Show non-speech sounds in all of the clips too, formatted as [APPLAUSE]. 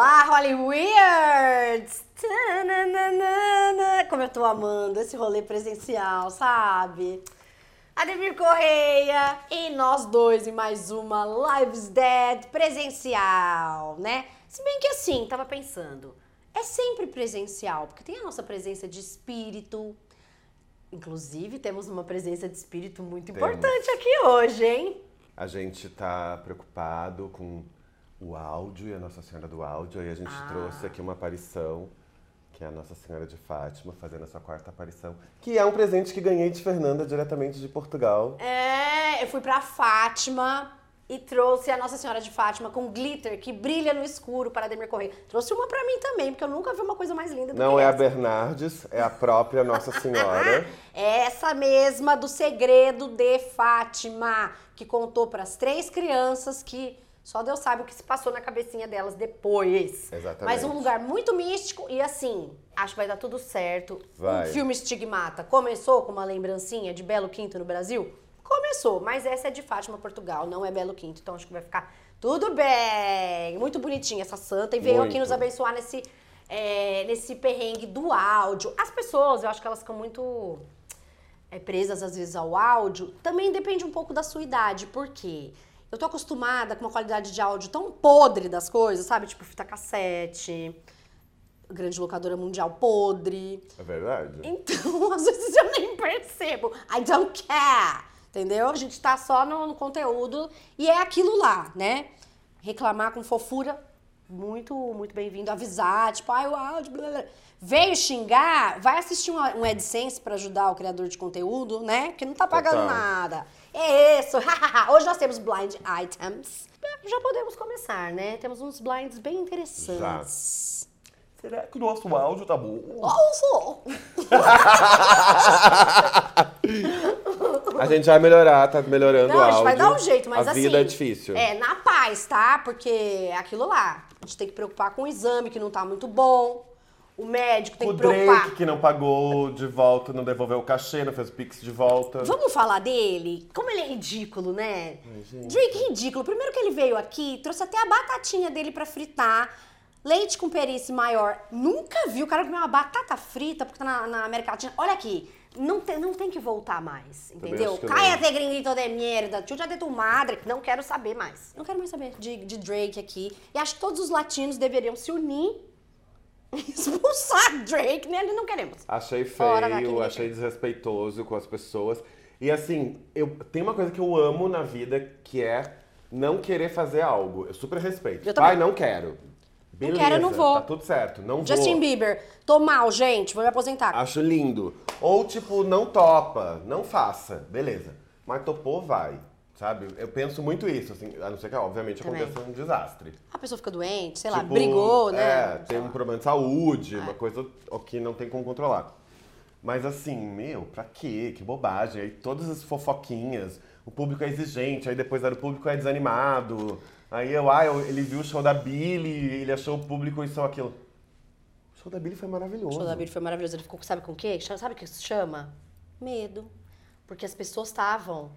Olá, Hollyweirds! Como eu tô amando esse rolê presencial, sabe? Ademir Correia e nós dois em mais uma Lives Dead presencial, né? Se bem que assim, tava pensando, é sempre presencial, porque tem a nossa presença de espírito. Inclusive, temos uma presença de espírito muito Temos. importante aqui hoje, hein? A gente tá preocupado com o áudio e a Nossa Senhora do Áudio. Aí a gente Ah. trouxe aqui uma aparição, que é a Nossa Senhora de Fátima, fazendo a sua quarta aparição. Que é um presente que ganhei de Fernanda, diretamente de Portugal. É, eu fui pra Fátima e trouxe a Nossa Senhora de Fátima com glitter que brilha no escuro para Ademir Correia. Trouxe uma pra mim também, porque eu nunca vi uma coisa mais linda do Não que é a essa. Bernardes, é a própria Nossa [LAUGHS] Senhora. É essa mesma do segredo de Fátima, que contou para as três crianças que só Deus sabe o que se passou na cabecinha delas depois. Exatamente. Mas um lugar muito místico e assim, acho que vai dar tudo certo. Vai. Um filme Estigmata começou com uma lembrancinha de Belo Quinto no Brasil? Começou, mas essa é de Fátima, Portugal, não é Belo Quinto, então acho que vai ficar tudo bem. Muito bonitinha essa santa e veio Muito. aqui nos abençoar nesse, é, nesse perrengue do áudio. As pessoas, eu acho que elas ficam muito é, presas às vezes ao áudio, também depende um pouco da sua idade, porque eu tô acostumada com uma qualidade de áudio tão podre das coisas, sabe? Tipo fita cassete, grande locadora mundial podre. É verdade. Então, [LAUGHS] às vezes eu nem percebo. I don't care. Entendeu? A gente tá só no, no conteúdo e é aquilo lá, né? Reclamar com fofura, muito, muito bem-vindo. Avisar, tipo, ai, o áudio, blá, blá. Veio xingar, vai assistir um, um AdSense pra ajudar o criador de conteúdo, né? Que não tá pagando Total. nada. É isso. [LAUGHS] Hoje nós temos blind items. Já podemos começar, né? Temos uns blinds bem interessantes. Será que o nosso áudio tá bom? Ouço! [LAUGHS] A gente vai melhorar, tá melhorando Não, o a áudio. gente vai dar um jeito, mas a assim. vida é difícil. É, na paz, tá? Porque é aquilo lá. A gente tem que preocupar com o exame que não tá muito bom. O médico tem o que preocupar. Drake que não pagou de volta, não devolveu o cachê, não fez o pix de volta. Vamos falar dele? Como ele é ridículo, né? gente. Drake ridículo. Primeiro que ele veio aqui, trouxe até a batatinha dele pra fritar. Leite com perícia maior. Nunca vi o cara comer uma batata frita porque tá na, na América Latina. Olha aqui. Não tem, não tem que voltar mais, entendeu? que Cállate, gringuito de merda. Chucha de tu madre. Não quero saber mais. Não quero mais saber de, de Drake aqui. E acho que todos os latinos deveriam se unir [LAUGHS] expulsar Drake. Né? Não queremos. Achei feio, achei desrespeitoso com as pessoas. E assim, eu tem uma coisa que eu amo na vida que é não querer fazer algo. Eu super respeito. Eu. Ai, não quero. Beleza, quero, eu não vou. Tá tudo certo, não Justin vou. Bieber. Tô mal, gente. Vou me aposentar. Acho lindo. Ou tipo, não topa, não faça. Beleza. Mas topou, vai. Sabe? Eu penso muito isso, assim, a não ser que, obviamente, Também. aconteça um desastre. A pessoa fica doente, sei lá, Tipo, brigou, né? É, tem um problema de saúde, É. uma coisa que não tem como controlar. Mas assim, meu, pra quê? Que bobagem. Aí todas as fofoquinhas, o público é exigente, aí depois era o público é desanimado. Aí eu, ah, eu- ele viu o show da Billy, ele achou o público isso ou aquilo. O show da Billy foi maravilhoso. O show da Billy foi maravilhoso. Ele ficou, sabe com o quê? Sabe o que isso chama? Medo. Porque as pessoas estavam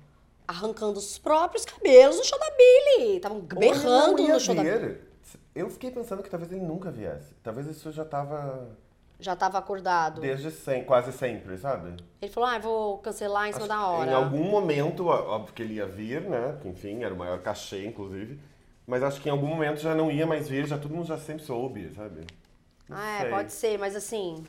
arrancando os próprios cabelos no show da Billy. Estavam berrando no show da Billy. vir. Eu fiquei pensando que talvez ele nunca viesse. Talvez isso já tava Já tava acordado. desde sem, quase sempre, sabe? Ele falou, ah, vou cancelar em cima Acho da hora. Em algum momento, óbvio que ele ia vir, né? Enfim, era o maior cachê, inclusive. Mas acho que em algum momento já não ia mais vir, já todo mundo já sempre soube, sabe? Não Ah, é, sei. pode ser, mas assim...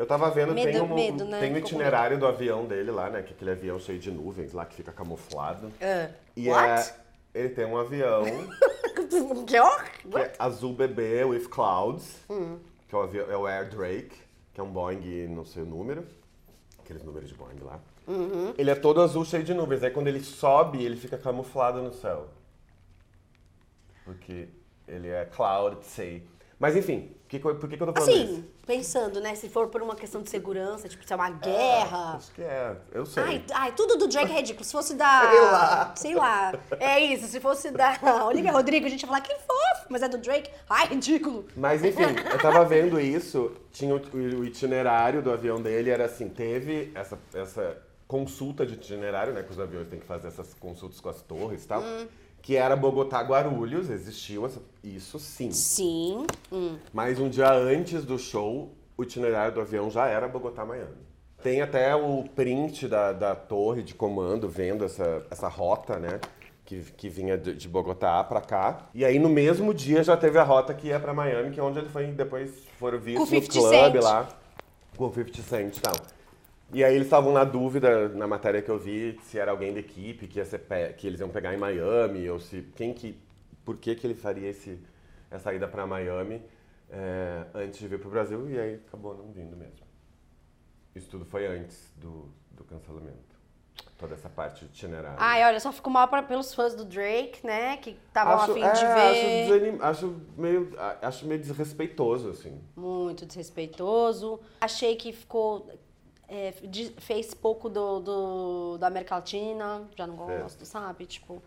Eu tava vendo, Medo- tem, um, medo, né? tem com itinerário do avião dele lá, né? Que é aquele avião cheio de nuvens lá, que fica camuflado. ah, E What? é, ele tem um avião [LAUGHS] que é azul bebê with clouds, Hum. que é o, avião, é o Air Drake, que é um Boeing, não sei o número, aqueles números de Boeing lá. Uhum. Ele é todo azul, cheio de nuvens. Aí quando ele sobe, ele fica camuflado no céu. Porque ele é cloud sea. Mas enfim, que, por que, que eu tô falando isso? Assim, pensando, né? Se for por uma questão de segurança, tipo, se é uma guerra... Acho que é, eu sei. Ai, ai, tudo do Drake é ridículo. Se fosse da. [LAUGHS] Sei lá. Sei lá. É isso. Se fosse da [LAUGHS] Olivia Rodrigo, a gente ia falar que fofo, mas é do Drake. Ai, ridículo. Mas enfim, eu tava vendo isso, tinha o, itinerário do avião dele, era assim, teve essa, essa consulta de itinerário, né? Que os aviões têm que fazer essas consultas com as torres e tal. Que era Bogotá Guarulhos, existiu essa- isso sim. Sim. Hum. Mas um dia antes do show, o itinerário do avião já era Bogotá, Miami. Tem até o print da, da torre de comando vendo essa, essa rota, né? Que, que vinha de, de Bogotá pra cá. E aí no mesmo dia já teve a rota que ia pra Miami, que é onde ele foi depois foram vistos Com no 50 clube Cent. lá. Com o 50 Cent e tal. E aí eles estavam na dúvida, na matéria que eu vi, se era alguém da equipe que, ia ser que eles iam pegar em Miami, ou se quem que. Por que, que ele faria esse, essa ida pra Miami é, antes de vir pro Brasil, e aí acabou não vindo mesmo. Isso tudo foi antes do, do cancelamento. Toda essa parte de itinerário. Ai, olha, só fico mal pra, pelos fãs do Drake, né? Que estavam a acho, fim é, de acho, ver. desanim- acho meio, acho meio desrespeitoso, assim. Muito desrespeitoso. Achei que ficou. É, de- fez pouco do, do- da América Latina. Já não É. gosto, sabe? Tipo,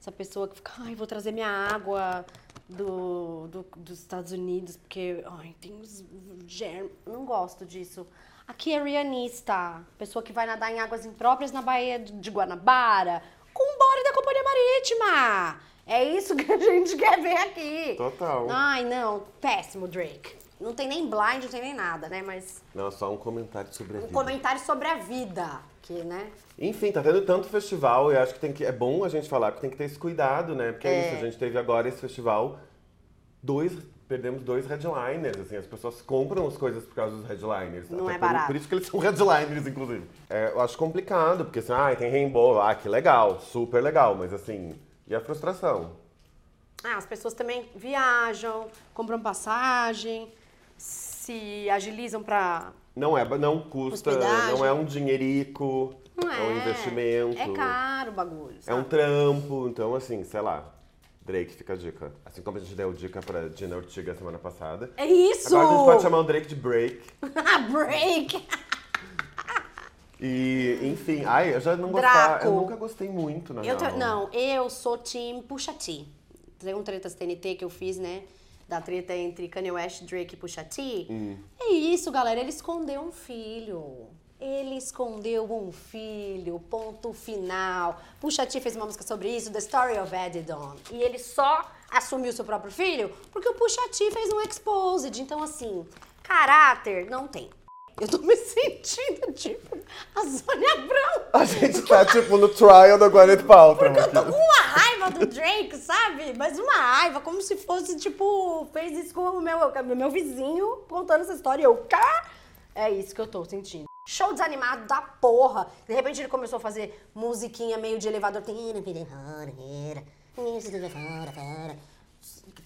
essa pessoa que fica, ai, vou trazer minha água do, do- dos Estados Unidos, porque ai, tem os germes. Não gosto disso. Aqui é rianista, pessoa que vai nadar em águas impróprias na Baía de de Guanabara, com o bode da Companhia Marítima. É isso que a gente [LAUGHS] quer ver aqui. Total. Ai, não, péssimo, Drake. Não tem nem blind, não tem nem nada, né? Mas Não, só um comentário sobre a um vida. comentário sobre a vida, que, né? Enfim, tá tendo tanto festival e acho que tem que, é bom a gente falar que tem que ter esse cuidado, né? Porque é, isso, a gente teve agora esse festival, dois, perdemos dois headliners, assim, as pessoas compram as coisas por causa dos headliners. Não é por- barato. Por, isso que eles são [LAUGHS] headliners, inclusive. É, eu acho complicado, porque assim, ah, tem reembolso, ah, que legal, super legal, mas assim, e a frustração? Ah, as pessoas também viajam, compram passagem, se agilizam pra. Não é, não custa, Hospedagem. não é um dinheirico, Não é. um investimento. É caro o bagulho. É um sabe? trampo, então assim, sei lá. Drake fica a dica. Assim como a gente deu dica pra Gina Ortiga semana passada. É isso! Agora a gente pode chamar o Drake de Break. [LAUGHS] Break! E, enfim, ai, eu já não gostava. Eu nunca gostei muito, na Eu real. não, eu sou time Pusha T. Tem um tretas TNT que eu fiz, né? Da treta entre Kanye West, Drake e Pusha T. Hum. É isso, galera. Ele escondeu um filho. Ele escondeu um filho. Ponto final. Pusha T fez uma música sobre isso, The Story of Adidon. E ele só assumiu seu próprio filho porque o Pusha T fez um exposed. Então, assim, caráter não tem. Eu tô me sentindo tipo a Sônia Abrão. A gente tá, tipo, no trial da Gwyneth Paltrow Porque eu tô com uma raiva do Drake, sabe? Mas uma raiva, como se fosse, tipo, fez isso com o meu, meu vizinho contando essa história. E eu, cá? É isso que eu tô sentindo. Show desanimado da porra. De repente ele começou a fazer musiquinha meio de elevador.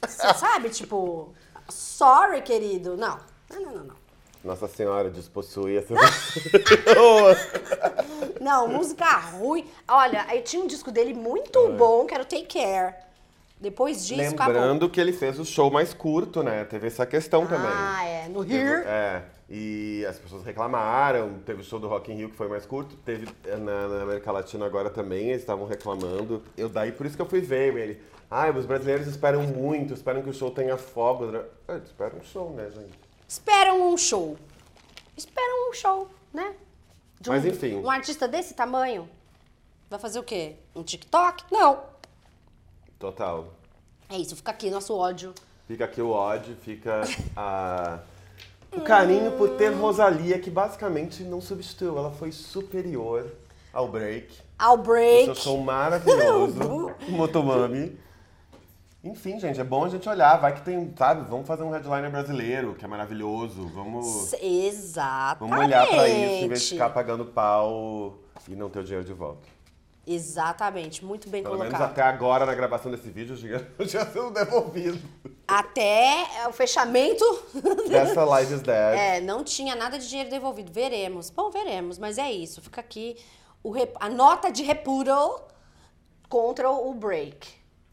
Sabe, tipo, sorry, querido. Não. Não, não, não, não. Nossa senhora, despossui essa [LAUGHS] pessoa. Não, música ruim. Olha, aí tinha um disco dele muito bom, que era o Take Care. Depois disso, acabou. Lembrando que ele fez o show mais curto, né? Teve essa questão também. Ah, é. No Teve- Here. É, e as pessoas reclamaram. Teve o show do Rock in Rio que foi mais curto. Teve eh, na, na América Latina agora também, eles estavam reclamando. Eu daí, por isso que eu fui ver ele. Ah, os brasileiros esperam muito, esperam que o show tenha fogos. Ah, esperam um show, né, gente? Esperam um show. Esperam um show, né? De um, Mas, enfim. Um artista desse tamanho vai fazer o quê? Um TikTok? Não. Total. É isso, fica aqui nosso ódio. Fica aqui o ódio, fica a... o carinho por ter Rosalia, que basicamente não substituiu. Ela foi superior ao break. Ao O break. seu show maravilhoso, o [LAUGHS] Motomami. Enfim, gente, é bom a gente olhar. Vai que tem, sabe? Vamos fazer um headliner brasileiro, que é maravilhoso. Vamos, Exatamente. vamos olhar pra isso em vez de ficar pagando pau e não ter o dinheiro de volta. Exatamente, muito bem Pelo menos colocado. até agora, na gravação desse vídeo, o dinheiro [LAUGHS] já sendo devolvido. Até é, o fechamento. [LAUGHS] Dessa Live is Dead. É, não tinha nada de dinheiro devolvido. Veremos. Bom, veremos, mas é isso. Fica aqui o rep- a nota de reputal contra o break,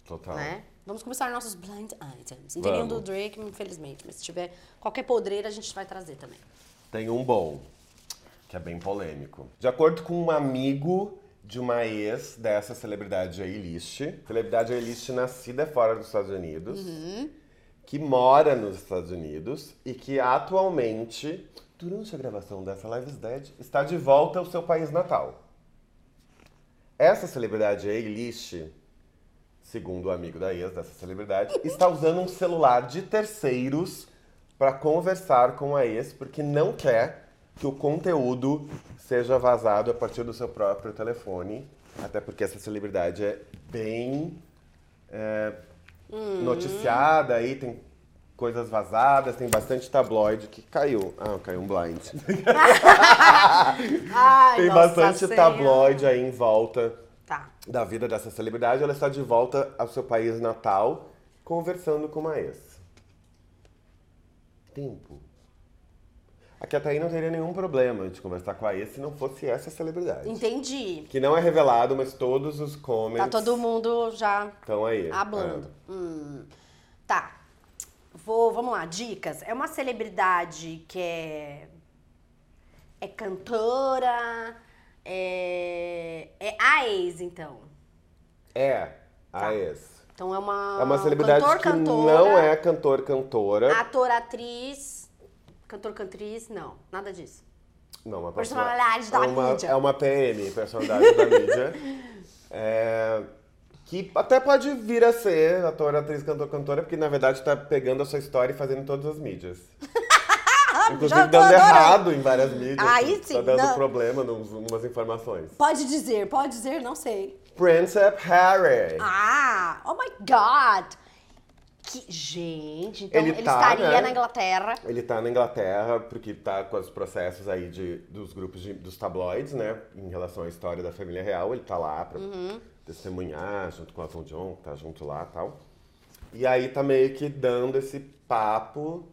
Total. né? Vamos começar nossos blind items. Não tem nenhum do. Drake, infelizmente, mas se tiver qualquer podreira, a gente vai trazer também. Tem um bom, que é bem polêmico. De acordo com um amigo de uma ex dessa celebridade A-list, celebridade A-list nascida fora dos Estados Unidos, que mora nos Estados Unidos e que atualmente, durante a gravação dessa Live is Dead, está de volta ao seu país natal. Essa celebridade A-list segundo o amigo da ex dessa celebridade, está usando um celular de terceiros para conversar com a ex, porque não quer que o conteúdo seja vazado a partir do seu próprio telefone, até porque essa celebridade é bem é, noticiada aí, tem coisas vazadas, tem bastante tabloide que caiu. Ah, caiu um blind. [LAUGHS] Ai, tem bastante Senhora. tabloide aí em volta Tá. da vida dessa celebridade. Ela está de volta ao seu país natal, conversando com uma ex. Tempo. A Kataí não teria nenhum problema de conversar com a ex se não fosse essa celebridade. Entendi. Que não é revelado, mas todos os comments Tá todo mundo já estão aí. hablando. É. Hum. Tá. Vou, vamos lá, dicas. É uma celebridade que é. É cantora. É. É a ex, então. É, a Tá. ex. Então é uma. É uma celebridade cantor, que cantora, não é cantor, cantora. Ator, atriz. Cantor, cantriz. Não, nada disso. Não, uma Personalidade persona- da é uma, mídia. É uma PM, personalidade da mídia. [LAUGHS] É, que até pode vir a ser ator, atriz, cantor, cantora, porque na verdade tá pegando a sua história e fazendo todas as mídias. Inclusive Já tô dando adorando. errado em várias mídias. Aí Tá sim, dando não. problema em umas informações. Pode dizer, pode dizer, não sei. Princep Harry. Ah, oh my God! Que, gente, então Ele ele, tá, estaria né? na Inglaterra. Ele tá na Inglaterra porque tá com os processos aí de, dos grupos de- dos tabloides, né? Em relação à história da família real. Ele tá lá pra Uhum. testemunhar junto com o Elton John, que tá junto lá e tal. E aí tá meio que dando esse papo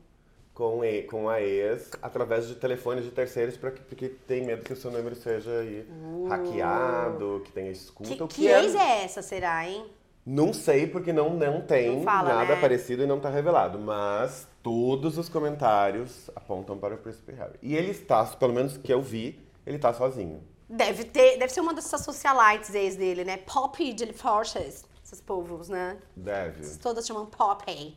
com, com a ex através de telefones de terceiros pra que, porque tem medo que o seu número seja aí hackeado, que tenha escuta. Que, o que ex é essa, será, hein? Não sei, porque não, não tem Não fala, nada né? parecido e não tá revelado. Mas todos os comentários apontam para o Príncipe Harry. E ele está, pelo menos que eu vi, ele tá sozinho. Deve ter, deve ser uma dessas socialites ex dele, né? Poppy de Forces. Esses povos, né? Deve. Todas chamam Poppy.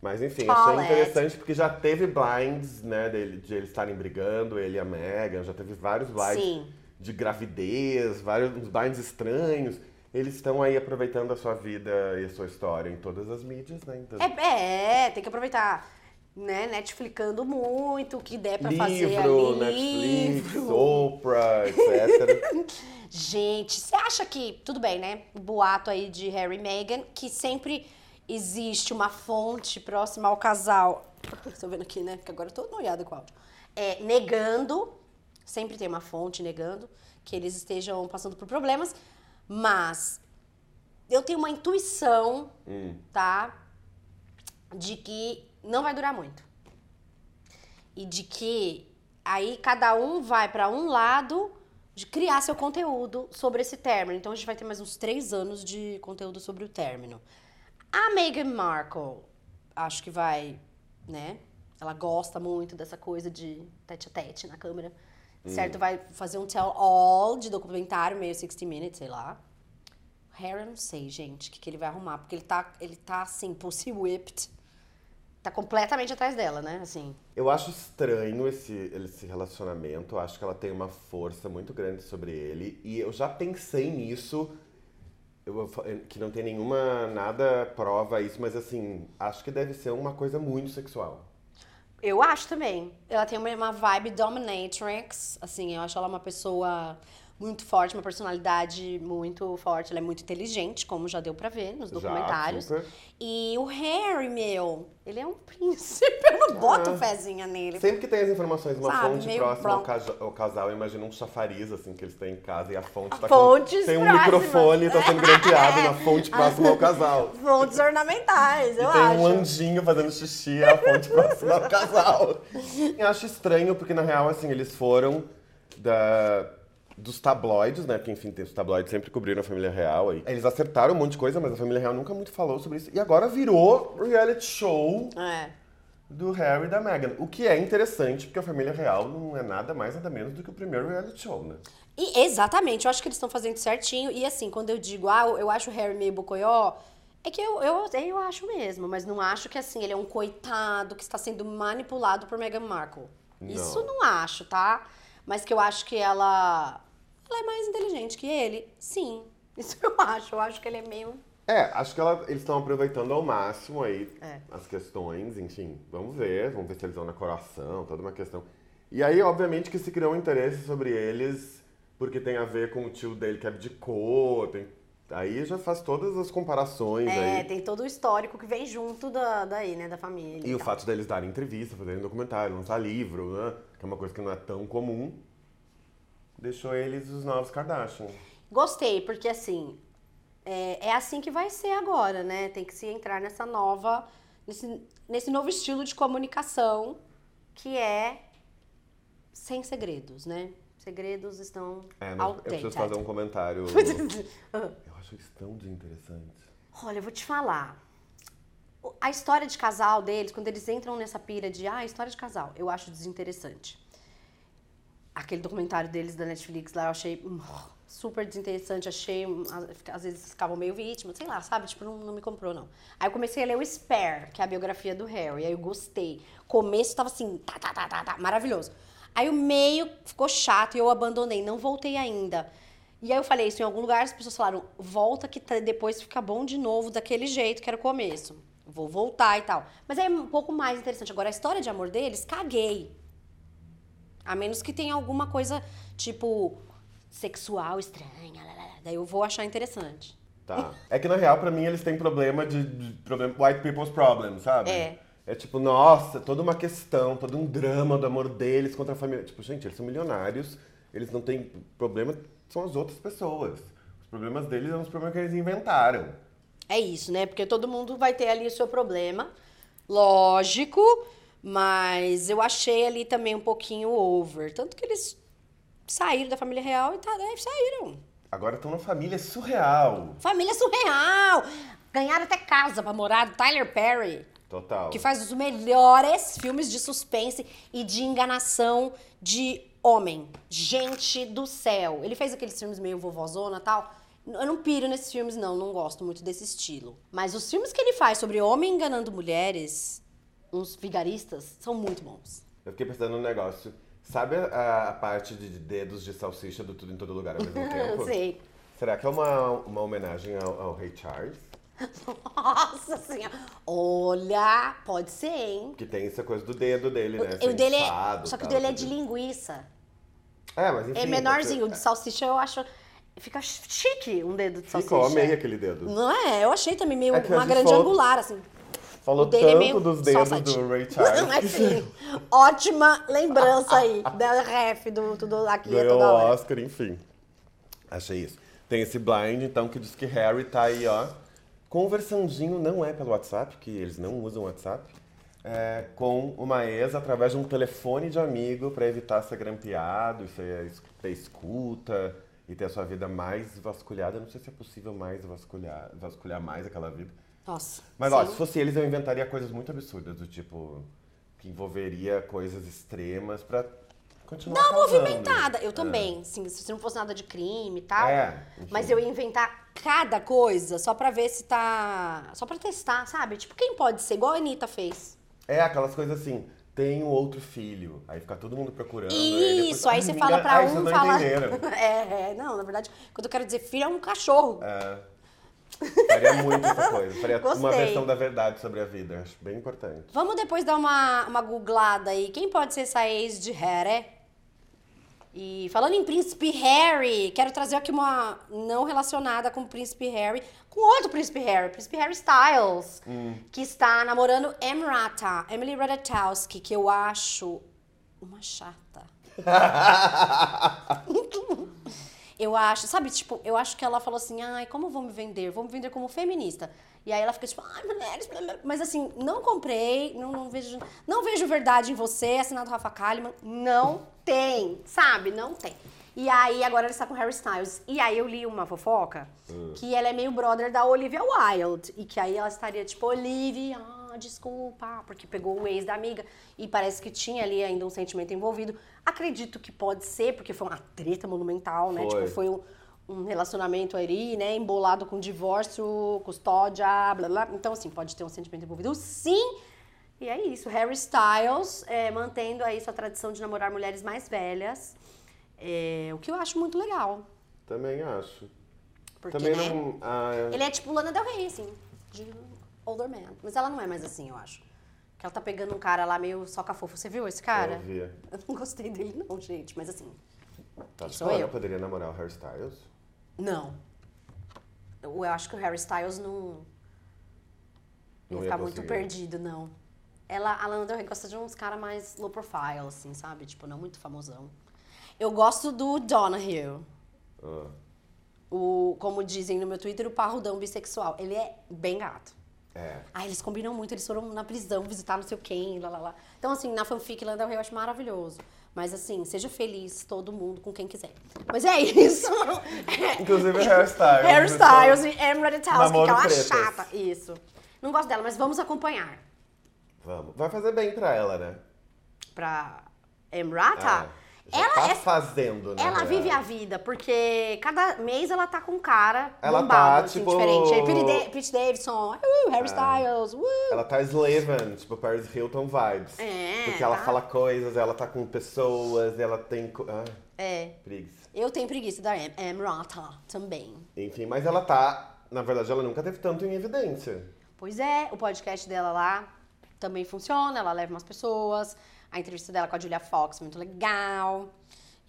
Mas enfim, achei interessante porque já teve blinds, né, dele, de eles estarem brigando, ele e a Meghan, já teve vários blinds Sim. de gravidez, vários blinds estranhos. Eles estão aí aproveitando a sua vida e a sua história em todas as mídias, né? Então, É, é, tem que aproveitar, né? Netflixando muito, o que der pra fazer livro, ali. Netflix, livro. Oprah, etc. [LAUGHS] Gente, você acha que, tudo bem, né? O boato aí de Harry e Meghan, que sempre existe uma fonte próxima ao casal. Estou vendo aqui, né? Porque agora eu tô noiada com o áudio. É, negando, sempre tem uma fonte negando que eles estejam passando por problemas, mas eu tenho uma intuição, Hum. tá? De que não vai durar muito. E de que aí cada um vai pra um lado de criar seu conteúdo sobre esse término. Então a gente vai ter mais uns três anos de conteúdo sobre o término. A Meghan Markle, acho que vai, né? Ela gosta muito dessa coisa de tete a tete na câmera. Certo? Vai fazer um tell-all de documentário, meio 60 Minutes, sei lá. Harry, eu não sei, gente, o que, que ele vai arrumar. Porque ele tá, ele tá assim, pussy whipped. Tá completamente atrás dela, né? Assim. Eu acho estranho esse, esse relacionamento. Eu acho que ela tem uma força muito grande sobre ele. E eu já pensei nisso. Eu, que não tem nenhuma nada prova isso, mas assim, acho que deve ser uma coisa muito sexual. Eu acho também. Ela tem uma vibe dominatrix, assim, eu acho ela uma pessoa muito forte, uma personalidade muito forte. Ela é muito inteligente, como já deu pra ver nos Já, documentários. super. E o Harry, meu, ele é um [LAUGHS] príncipe. Eu não boto Ah. fezinha nele. Sempre que tem as informações de uma Sabe, fonte próxima ao, caja- ao casal, eu imagino um chafariz, assim, que eles têm em casa e a fonte tá Fontes com... Tem um próximas. microfone, tá sendo grampeado [LAUGHS] na fonte próxima ao casal. [LAUGHS] Fontes ornamentais, eu e tem acho. um anjinho fazendo xixi à fonte próxima ao casal. Eu acho estranho, porque na real, assim, eles foram da, dos tabloides, né? Porque, enfim, tem- os tabloides sempre cobriram a família real. Aí. Eles acertaram um monte de coisa, mas a família real nunca muito falou sobre isso. E agora virou reality show É. do Harry e da Meghan. O que é interessante, porque a família real não é nada mais, nada menos do que o primeiro reality show, né? E, exatamente, eu acho que eles estão fazendo certinho. E assim, quando eu digo, ah, eu acho o Harry meio bocoió, é que eu, eu, eu acho mesmo, mas não acho que assim, ele é um coitado que está sendo manipulado por Meghan Markle. Não. Isso não acho, tá? Mas que eu acho que ela. Ela é mais inteligente que ele, sim. [LAUGHS] Isso eu acho. Eu acho que ele é meio. É, acho que ela- eles estão aproveitando ao máximo aí É. as questões, enfim, vamos ver, vamos ver se eles vão na coração, toda uma questão. E aí, obviamente, que se criou um interesse sobre eles, porque tem a ver com o tio dele que abdicou, tem... aí já faz todas as comparações É, aí. tem todo o histórico que vem junto da, daí, né? Da família. E o tal. fato deles darem entrevista, fazerem documentário, lançar livro, né? Que é uma coisa que não é tão comum, deixou eles os novos Kardashian. Gostei, porque assim, é, é assim que vai ser agora, né? Tem que se entrar nessa nova, nesse, nesse novo estilo de comunicação que é sem segredos, né? Segredos estão É, mas eu preciso fazer um comentário. [LAUGHS] Eu acho isso tão desinteressante. Olha, eu vou te falar. A história de casal deles, quando eles entram nessa pira de, ah, história de casal, eu acho desinteressante. Aquele documentário deles da Netflix lá, eu achei hum, super desinteressante. Achei, hum, às- vezes ficavam meio vítimas, sei lá, sabe? Tipo, não, não me comprou, não. Aí eu comecei a ler o Spare, que é a biografia do Harry. Aí eu gostei. Começo tava assim, tá, tá, tá, tá, tá, maravilhoso. Aí o meio ficou chato e eu abandonei, não voltei ainda. E aí eu falei isso em algum lugar, as pessoas falaram, volta que tá- depois fica bom de novo, daquele jeito que era o começo. Vou voltar e tal. Mas é um pouco mais interessante. Agora, a história de amor deles, caguei. A menos que tenha alguma coisa, tipo, sexual estranha. lá, lá. Daí eu vou achar interessante. Tá. É que na real, pra mim, eles têm problema de, de problema, white people's problem, sabe? É. É tipo, nossa, toda uma questão, todo um drama do amor deles contra a família. Tipo, gente, eles são milionários, eles não têm problema, são as outras pessoas. Os problemas deles são os problemas que eles inventaram. É isso, né? Porque todo mundo vai ter ali o seu problema. Lógico, mas eu achei ali também um pouquinho over. Tanto que eles saíram da família real e tá, né, saíram. Agora estão na família surreal. Família surreal! Ganharam até casa pra morar do Tyler Perry. Total. que faz os melhores filmes de suspense e de enganação de homem. Gente do céu. Ele fez aqueles filmes meio vovozona e tal. Eu não piro nesses filmes, não. Não gosto muito desse estilo. Mas os filmes que ele faz sobre homem enganando mulheres, uns vigaristas, são muito bons. Eu fiquei pensando num negócio. Sabe a, a parte de dedos de salsicha do Tudo em Todo Lugar ao mesmo [LAUGHS] tempo? Sei. Será que é uma, uma homenagem ao, ao Rei Charles? [LAUGHS] Nossa senhora. Olha, pode ser, hein? Que tem essa coisa do dedo dele, né? O, o dele é, só que o tal, dele é de linguiça. É, mas enfim. É menorzinho. O de ser- salsicha eu acho. Fica chique um dedo de salsicha. Ficou, amei aquele dedo. Não é? Eu achei também meio É uma grande falou- angular, assim. Falou o dele tanto é meio dos dedos do Ray [LAUGHS] Charles. Mas sim, ótima lembrança aí [LAUGHS] da ref do tudo aqui é Ganhou o toda hora. Oscar, enfim. Achei isso. Tem esse blind, então, que diz que Harry tá aí, ó, conversandinho, não é pelo WhatsApp, que eles não usam WhatsApp, é, com uma ex através de um telefone de amigo pra evitar ser grampeado e ser, ter escuta e ter a sua vida mais vasculhada. Não sei se é possível mais vasculhar, vasculhar mais aquela vida. Nossa. Mas, ó, se fosse eles, eu inventaria coisas muito absurdas, do tipo, que envolveria coisas extremas pra continuar casando. movimentada. Eu também, sim, se não fosse nada de crime e tal. É, enfim. Mas eu ia inventar cada coisa só pra ver se tá. Só pra testar, sabe? Tipo, quem pode ser? Igual a Anitta fez. É, aquelas coisas assim, tem um outro filho, aí fica todo mundo procurando. aí Isso, depois, aí "Ai, você fala pra um, não fala. [LAUGHS] É, é, não, na verdade, quando eu quero dizer filho é um cachorro. É. Faria muito essa coisa. Faria uma Gostei. versão da verdade sobre a vida. Acho bem importante. Vamos depois dar uma, uma googlada aí. Quem pode ser essa ex de Harry? E falando em Príncipe Harry, quero trazer aqui uma não relacionada com o Príncipe Harry, com outro Príncipe Harry, Príncipe Harry Styles, que está namorando Emrata, Emily Ratajkowski, que eu acho uma chata. [LAUGHS] Eu acho, sabe, tipo, eu acho que ela falou assim, ai, como vou me vender? Vou me vender como feminista. E aí ela fica tipo, ai, mulheres, blá, blá. mas assim, não comprei, não, não vejo, não vejo verdade em você, assinado Rafa Kalimann, não tem, sabe? Não tem. E aí agora ela está com Harry Styles. E aí eu li uma fofoca que ela é meio brother da Olivia Wilde e que aí ela estaria tipo, Olivia, ah, desculpa, porque pegou o ex da amiga e parece que tinha ali ainda um sentimento envolvido. Acredito que pode ser, porque foi uma treta monumental, né? Foi. Tipo, foi um, um relacionamento ali, né? Embolado com divórcio, custódia, blá blá. Então, assim, pode ter um sentimento envolvido, sim. E é isso. Harry Styles é, mantendo aí sua tradição de namorar mulheres mais velhas. É, o que eu acho muito legal. Também acho. Porque, Também né? não. ah, Ele é tipo Lana Del Rey, assim, de older man. Mas ela não é mais assim, eu acho. Que ela tá pegando um cara lá meio soca fofo. Você viu esse cara? Eu via. [LAUGHS] Eu não gostei dele não, gente. Mas assim, Tá Sou eu. poderia namorar o Harry Styles? não. Eu, eu acho que o Harry Styles não... Não ia ficar muito conseguir. perdido, não. Ela, a Lana Del Rey gosta de uns caras mais low profile, assim, sabe? Tipo, não muito famosão. Eu gosto do Donahue. Ah. O, como dizem no meu Twitter, o parrudão bissexual. Ele é bem gato. É. Ah, eles combinam muito, eles foram na prisão visitar não sei o quem, lá, lá, lá. Então, assim, na fanfic Lana Del Rey eu acho maravilhoso. Mas, assim, seja feliz, todo mundo, com quem quiser. Mas é [LAUGHS] isso. Inclusive Harry Styles. Harry né? E Emma Ratajkowski, que é uma tretas. chata. Isso. Não gosto dela, mas vamos acompanhar. Vamos. Vai fazer bem pra ela, né? Pra Emrata, É, já ela tá é fazendo, né? Ela vive a vida, porque cada mês ela tá com um cara Ela bombado, tá, assim, tipo- diferente. Aí Pete, Da- Pete Davidson, uh, Harry Styles, uh. Ela tá Slaven, tipo Paris Hilton vibes. É, Porque ela tá. fala coisas, ela tá com pessoas, ela tem. Ah, É, preguiça. eu tenho preguiça da Em- Emrata também. Enfim, mas ela tá. Na verdade, ela nunca teve tanto em evidência. Pois é, o podcast dela lá também funciona, ela leva umas pessoas. A entrevista dela com a Julia Fox, muito legal.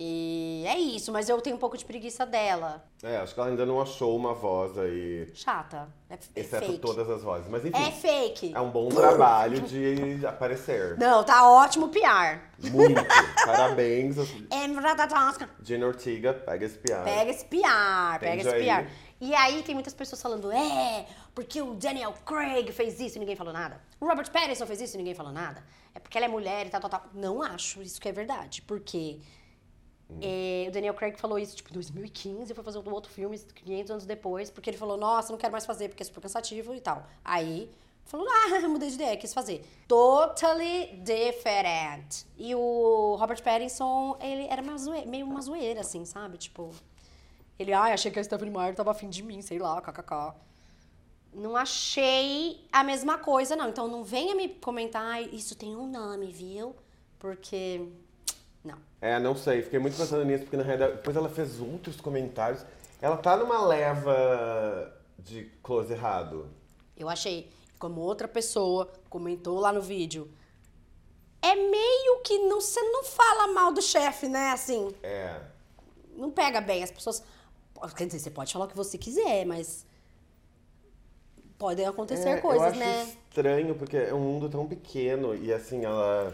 E é isso, mas eu tenho um pouco de preguiça dela. É, acho que ela ainda não achou uma voz aí. Chata. É, é Exceto fake. todas as vozes. Mas enfim, É fake. é um bom trabalho de aparecer. Não, tá ótimo PR. Muito. [LAUGHS] Parabéns. Gina Ortiga, pega esse piada. Pega esse PR, pega esse? PR. E aí tem muitas pessoas falando, é, porque o Daniel Craig fez isso e ninguém falou nada. O Robert Pattinson fez isso e ninguém falou nada. É porque ela é mulher e tal, tal, tal. Não acho isso que é verdade, porque Hum. é, o Daniel Craig falou isso, tipo, em 2015, foi fazer um outro filme 500 anos depois, porque ele falou, nossa, não quero mais fazer, porque é super cansativo e tal. Aí, falou, ah, [LAUGHS] mudei de ideia, quis fazer. Totally different. E o Robert Pattinson, ele era uma zoe- meio uma zoeira, assim, sabe? Tipo, ele, ai, achei que a Stephanie Meyer tava afim de mim, sei lá, kkk. Não achei a mesma coisa, não. Então não venha me comentar, "Ai, isso tem um nome, viu? Porque. Não. É, não sei, fiquei muito pensando nisso, porque na realidade, depois ela fez outros comentários. Ela tá numa leva de close errado. Eu achei, como outra pessoa comentou lá no vídeo, é meio que não, você não fala mal do chefe, né? Assim, É. não pega bem. As pessoas. Quer dizer, você pode falar o que você quiser, mas. Podem acontecer É, coisas, eu acho né? estranho, porque é um mundo tão pequeno e assim, ela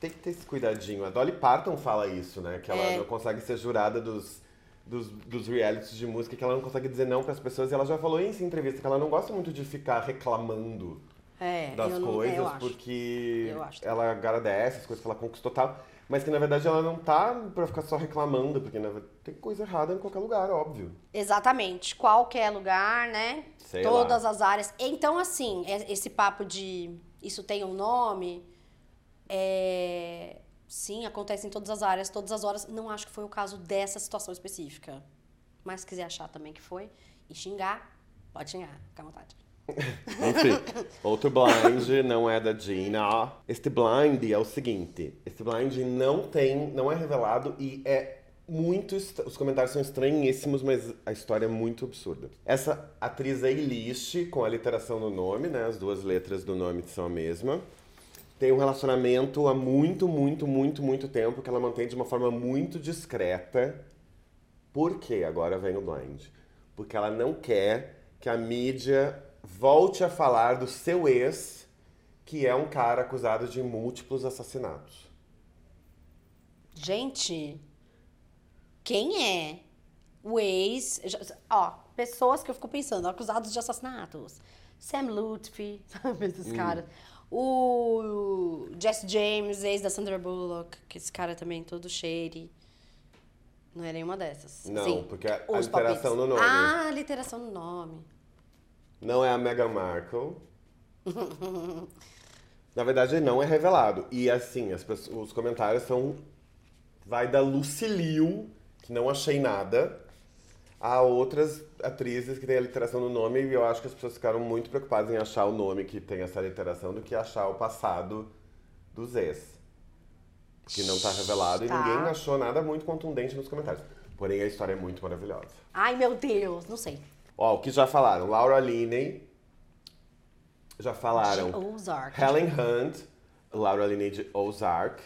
tem que ter esse cuidadinho. A Dolly Parton fala isso, né? Que ela É. não consegue ser jurada dos, dos, dos realities de música, que ela não consegue dizer não pras pessoas. E ela já falou isso em entrevista, que ela não gosta muito de ficar reclamando É, das não- é, coisas, acho. porque ela agradece as coisas que ela conquistou tal. Mas que na verdade ela não tá pra ficar só reclamando, porque na verdade, tem coisa errada em qualquer lugar, óbvio. Exatamente. Qualquer lugar, né? Sei Todas lá. as áreas. Então, assim, é- esse papo de isso tem um nome. É... Sim, acontece em todas as áreas, todas as horas. Não acho que foi o caso dessa situação específica. Mas se quiser achar também que foi e xingar, pode xingar, fica à vontade. [LAUGHS] Enfim, outro blind não é da Gina. Este blind é o seguinte: este blind não tem, não é revelado e é muito. Os comentários são estranhíssimos, mas a história é muito absurda. Essa atriz é Eilish, com a literação no nome, né? As duas letras do nome são a mesma. Tem um relacionamento há muito, muito, muito, muito tempo que ela mantém de uma forma muito discreta. Por quê? Agora vem o blind. Porque ela não quer que a mídia volte a falar do seu ex, que é um cara acusado de múltiplos assassinatos. Gente, quem é o ex? Ó, pessoas que eu fico pensando, acusados de assassinatos. Sam Lutfi, [LAUGHS] sabe esses caras? O Jesse James, ex da Sandra Bullock, que esse cara também todo shady. Não é nenhuma dessas. Não, Sim, porque a- a literação palpites. no nome. Ah, a literação no nome. Não é a Meghan Markle. [LAUGHS] Na verdade, não é revelado. E assim, as pessoas- os comentários são. Vai da Lucilio, que não achei nada, a outras atrizes que têm a literação no nome, e eu acho que as pessoas ficaram muito preocupadas em achar o nome que tem essa literação do que achar o passado dos ex. Que não tá revelado Tá. e ninguém achou nada muito contundente nos comentários. Porém, a história é muito maravilhosa. Ai, meu Deus, não sei. Ó, o que já falaram? Laura Linney. Já falaram. De Ozark. Helen Hunt, Laura Linney de Ozark.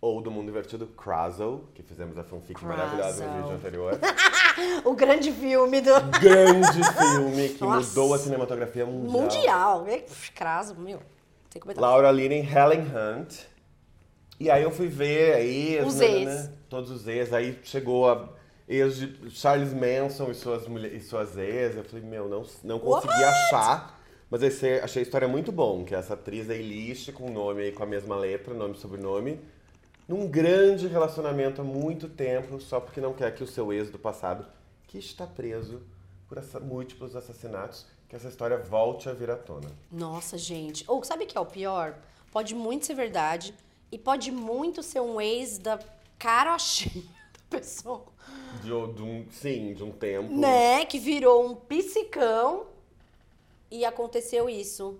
Ou do Mundo Invertido, Crazzle, que fizemos a fanfic maravilhosa no vídeo Crazzle. anterior. [LAUGHS] O grande filme do [LAUGHS] Grande filme que Nossa. mudou a cinematografia mundial. Mundial. Craso, meu. Tem que. Laura Linney, Helen Hunt. E aí eu fui ver aí... Os né, ex. né, Todos os ex. Aí chegou a ex de Charles Manson e suas, mulher, e suas ex. Eu falei, meu, não, não consegui achar. Mas esse, achei a história muito bom, que essa atriz é Eilish, com nome aí, com a mesma letra, nome e sobrenome. Num grande relacionamento há muito tempo, só porque não quer que o seu ex do passado, que está preso por essa- múltiplos assassinatos, que essa história volte a vir à tona. Nossa, gente. Ou sabe o que é o pior? Pode muito ser verdade e pode muito ser um ex da carochinha [LAUGHS] da pessoa. De, de um, sim, de um tempo. Né? Que virou um psicão e aconteceu isso.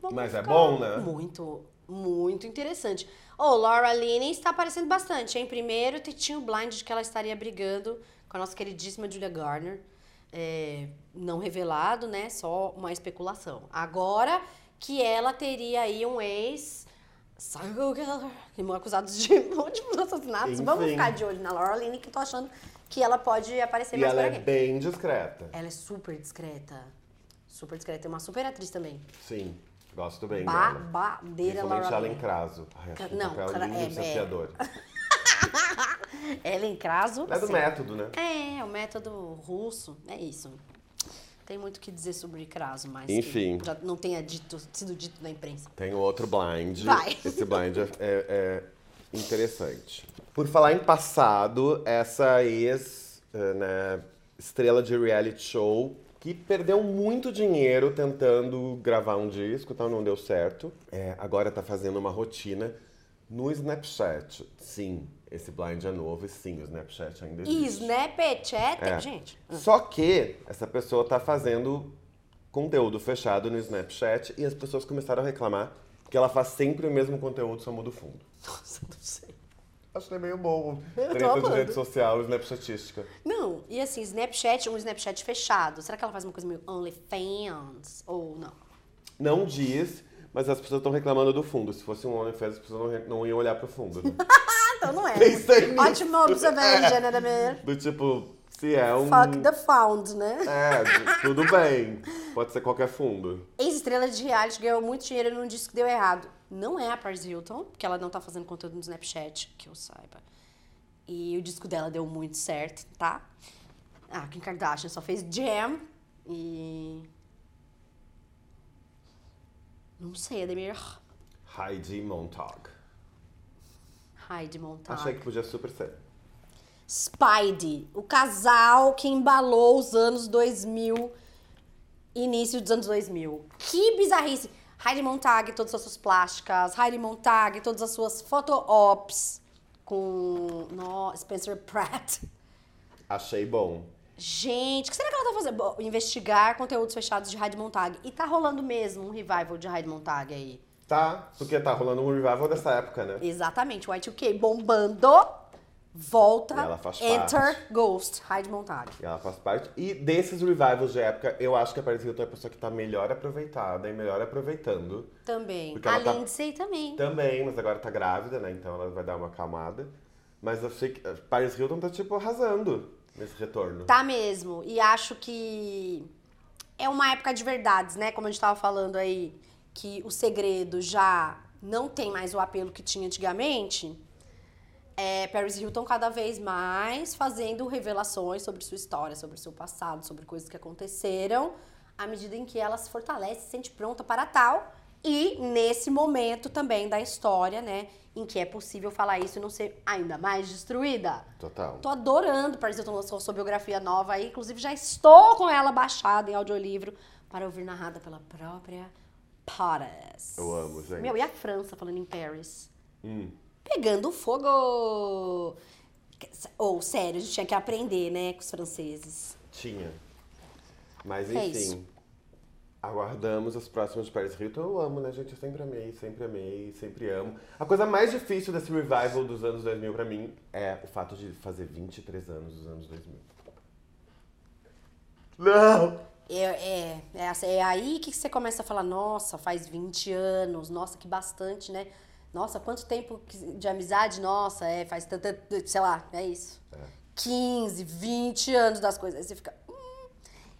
Vamos Mas é bom, né? Muito, muito interessante. Oh, Laura Linney está aparecendo bastante, hein? Primeiro, tinha o blind de que ela estaria brigando com a nossa queridíssima Julia Garner. É, não revelado, né? Só uma especulação. Agora que ela teria aí um ex... Psycho killer, acusados de [LAUGHS] múltiplos assassinatos. Vamos Enfim. ficar de olho na Laura Linney, que tô achando que ela pode aparecer E mais ela por é aqui. bem discreta. Ela é super discreta. Super discreta. É uma super atriz também. Sim, gosto bem Ba dela. Principalmente Laura ela em Linney. Craso. Ai, Não, lindo é- desafiador. [LAUGHS] Ela em Craso. É do sim. método, né? É, o método russo. É isso. Tem muito o que dizer sobre Craso, mas Enfim. já não tenha dito, sido dito na imprensa. Tem outro blind. Vai. [LAUGHS] Esse blind é, é- é interessante. Por falar em passado, essa ex, eh, né, estrela de reality show, que perdeu muito dinheiro tentando gravar um disco, tal, não deu certo. É, agora tá fazendo uma rotina no Snapchat. Sim, esse blind é novo e sim, o Snapchat ainda E existe. Snapchat, É. gente. Só que essa pessoa tá fazendo conteúdo fechado no Snapchat e as pessoas começaram a reclamar que ela faz sempre o mesmo conteúdo, só muda o fundo. [LAUGHS] Nossa, não sei. Acho que é meio bom. Treta de rede social, Snapchatística. Não, e assim, Snapchat, um Snapchat fechado. Será que ela faz uma coisa meio OnlyFans? Ou não? Não diz, mas as pessoas estão reclamando do fundo. Se fosse um OnlyFans, as pessoas não, não iam olhar pro fundo. Né? [LAUGHS] Ah, então não é. [LAUGHS] Ótima observation, né? Do tipo, se é um... Fuck the found, né? É, tudo bem. Pode ser qualquer fundo. Ex-estrela de reality ganhou muito dinheiro num disco que deu errado. Não é a Paris Hilton, porque ela não tá fazendo conteúdo no Snapchat, que eu saiba. E o disco dela deu muito certo, tá? A Kim Kardashian só fez Jam e... Não sei, Ademir. Heidi Montag. Heidi Montag. Achei que podia super ser. Spidey, o casal que embalou os anos 2000, início dos anos 2000. Que bizarrice! Heidi Montag, todas as suas plásticas, Heidi Montag, todas as suas photo-ops com no, Spencer Pratt. Achei bom. Gente, o que será que ela tá fazendo? Bom, investigar conteúdos fechados de Heidi Montag. E tá rolando mesmo um revival de Heidi Montag aí. Tá, porque tá rolando um revival dessa época, né? Exatamente, o Y2K bombando. Volta, ela faz Enter parte. Ghost, Heidi Montag. E ela faz parte. E desses revivals de época, eu acho que a Paris Hilton é a pessoa que tá melhor aproveitada e melhor aproveitando. Também. A tá- Lindsay também. Também, mas agora tá grávida, né? Então ela vai dar uma acalmada. Mas eu sei que a Paris Hilton tá, tipo, arrasando nesse retorno. Tá mesmo. E acho que é uma época de verdades, né? Como a gente tava falando aí, que o segredo já não tem mais o apelo que tinha antigamente. É Paris Hilton cada vez mais fazendo revelações sobre sua história, sobre seu passado, sobre coisas que aconteceram, à medida em que ela se fortalece, se sente pronta para tal. E nesse momento também da história, né? Em que é possível falar isso e não ser ainda mais destruída. Total. Tô adorando. Paris Hilton lançou sua biografia nova aí. Inclusive, já estou com ela baixada em audiolivro para ouvir narrada pela própria Paris. Eu amo, gente. Meu, e a França falando em Paris? Hum. Pegando fogo. Ou, sério, a gente tinha que aprender, né, com os franceses. Tinha. Mas É enfim. isso. Aguardamos os próximos de Paris Hilton. Eu amo, né, gente? Eu sempre amei, sempre amei, sempre amo. A coisa mais difícil desse revival dos anos 2000 pra mim é o fato de fazer 23 anos dos anos 2000. Não! É, é, é, assim, é aí que você começa a falar, nossa, faz 20 anos, nossa, que bastante, né? Nossa, quanto tempo de amizade, nossa, é, faz tanto, sei lá, é isso. 15, 20 anos das coisas. Aí você fica. hum.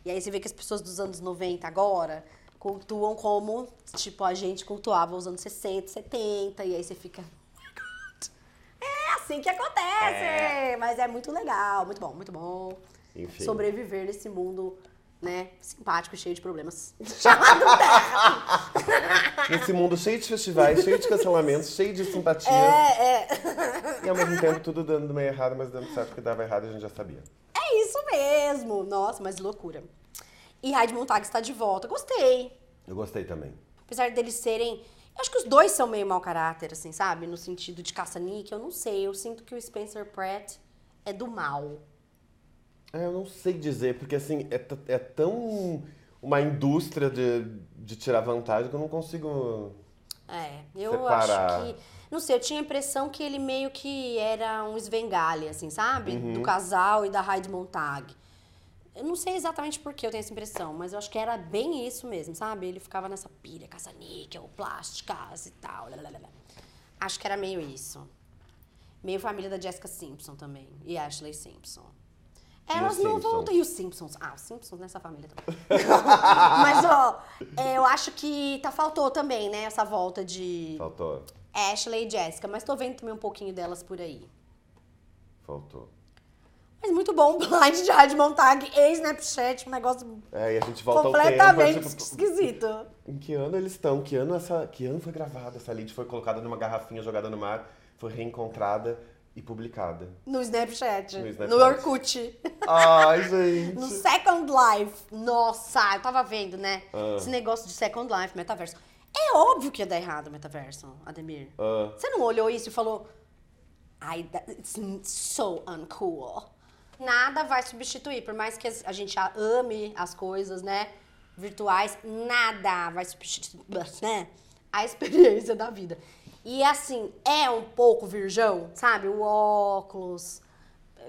E aí você vê que as pessoas dos anos 90 agora cultuam como, tipo, a gente cultuava os anos 60, 70, e aí você fica. "Oh É assim que acontece! Mas é muito legal, muito bom, muito bom. Enfim. Sobreviver nesse mundo, né, simpático e cheio de problemas. [LAUGHS] Chamado Terra! Nesse mundo cheio de festivais, cheio de cancelamentos, cheio de simpatia. É, é. E ao mesmo tempo tudo dando meio errado, mas dando certo que dava errado a gente já sabia. É isso mesmo! Nossa, mas loucura. E Hyde Montag está de volta. Gostei. Eu gostei também. Apesar deles serem. Eu acho que os dois são meio mau caráter, assim, sabe? No sentido de caça-níquel, eu não sei. Eu sinto que o Spencer Pratt é do mal. É, eu não sei dizer, porque assim, é, é tão uma indústria de, de tirar vantagem que eu não consigo. É, eu Separar. acho que. Não sei, eu tinha a impressão que ele meio que era um esvengale, assim, sabe? Do casal e da Hyde Montag. Eu não sei exatamente por que eu tenho essa impressão, mas eu acho que era bem isso mesmo, sabe? Ele ficava nessa pilha, caça-níquel, plásticas e tal. Acho que era meio isso. Meio família da Jessica Simpson também. E Ashley Simpson. Elas não voltam. E os Simpsons? Ah, os Simpsons nessa família também. [LAUGHS] Mas, ó, é, eu acho que tá, faltou também, né? Essa volta de Faltou. Ashley e Jessica. Mas tô vendo também um pouquinho delas por aí. Faltou. Mas muito bom, [LAUGHS] Blind de Hyde Montag e Snapchat, um negócio É, e a gente volta completamente tempo. é, tipo, esquisito. [LAUGHS] Em que ano eles estão? Que ano essa. Que ano foi gravada? Essa lead foi colocada numa garrafinha jogada no mar, foi reencontrada e publicada. No Snapchat, No no, Snapchat. Orkut, Ai, [LAUGHS] gente. no Second Life. Nossa, eu tava vendo, né? Ah. Esse negócio de Second Life, metaverso. É óbvio que ia dar errado o metaverso, Ademir. Ah, Você não olhou isso e falou, ai, it's so uncool. Nada vai substituir, por mais que a gente ame as coisas, né, virtuais, nada vai substituir, [LAUGHS] né, a experiência da vida. E assim, é um pouco virgão, sabe? O óculos,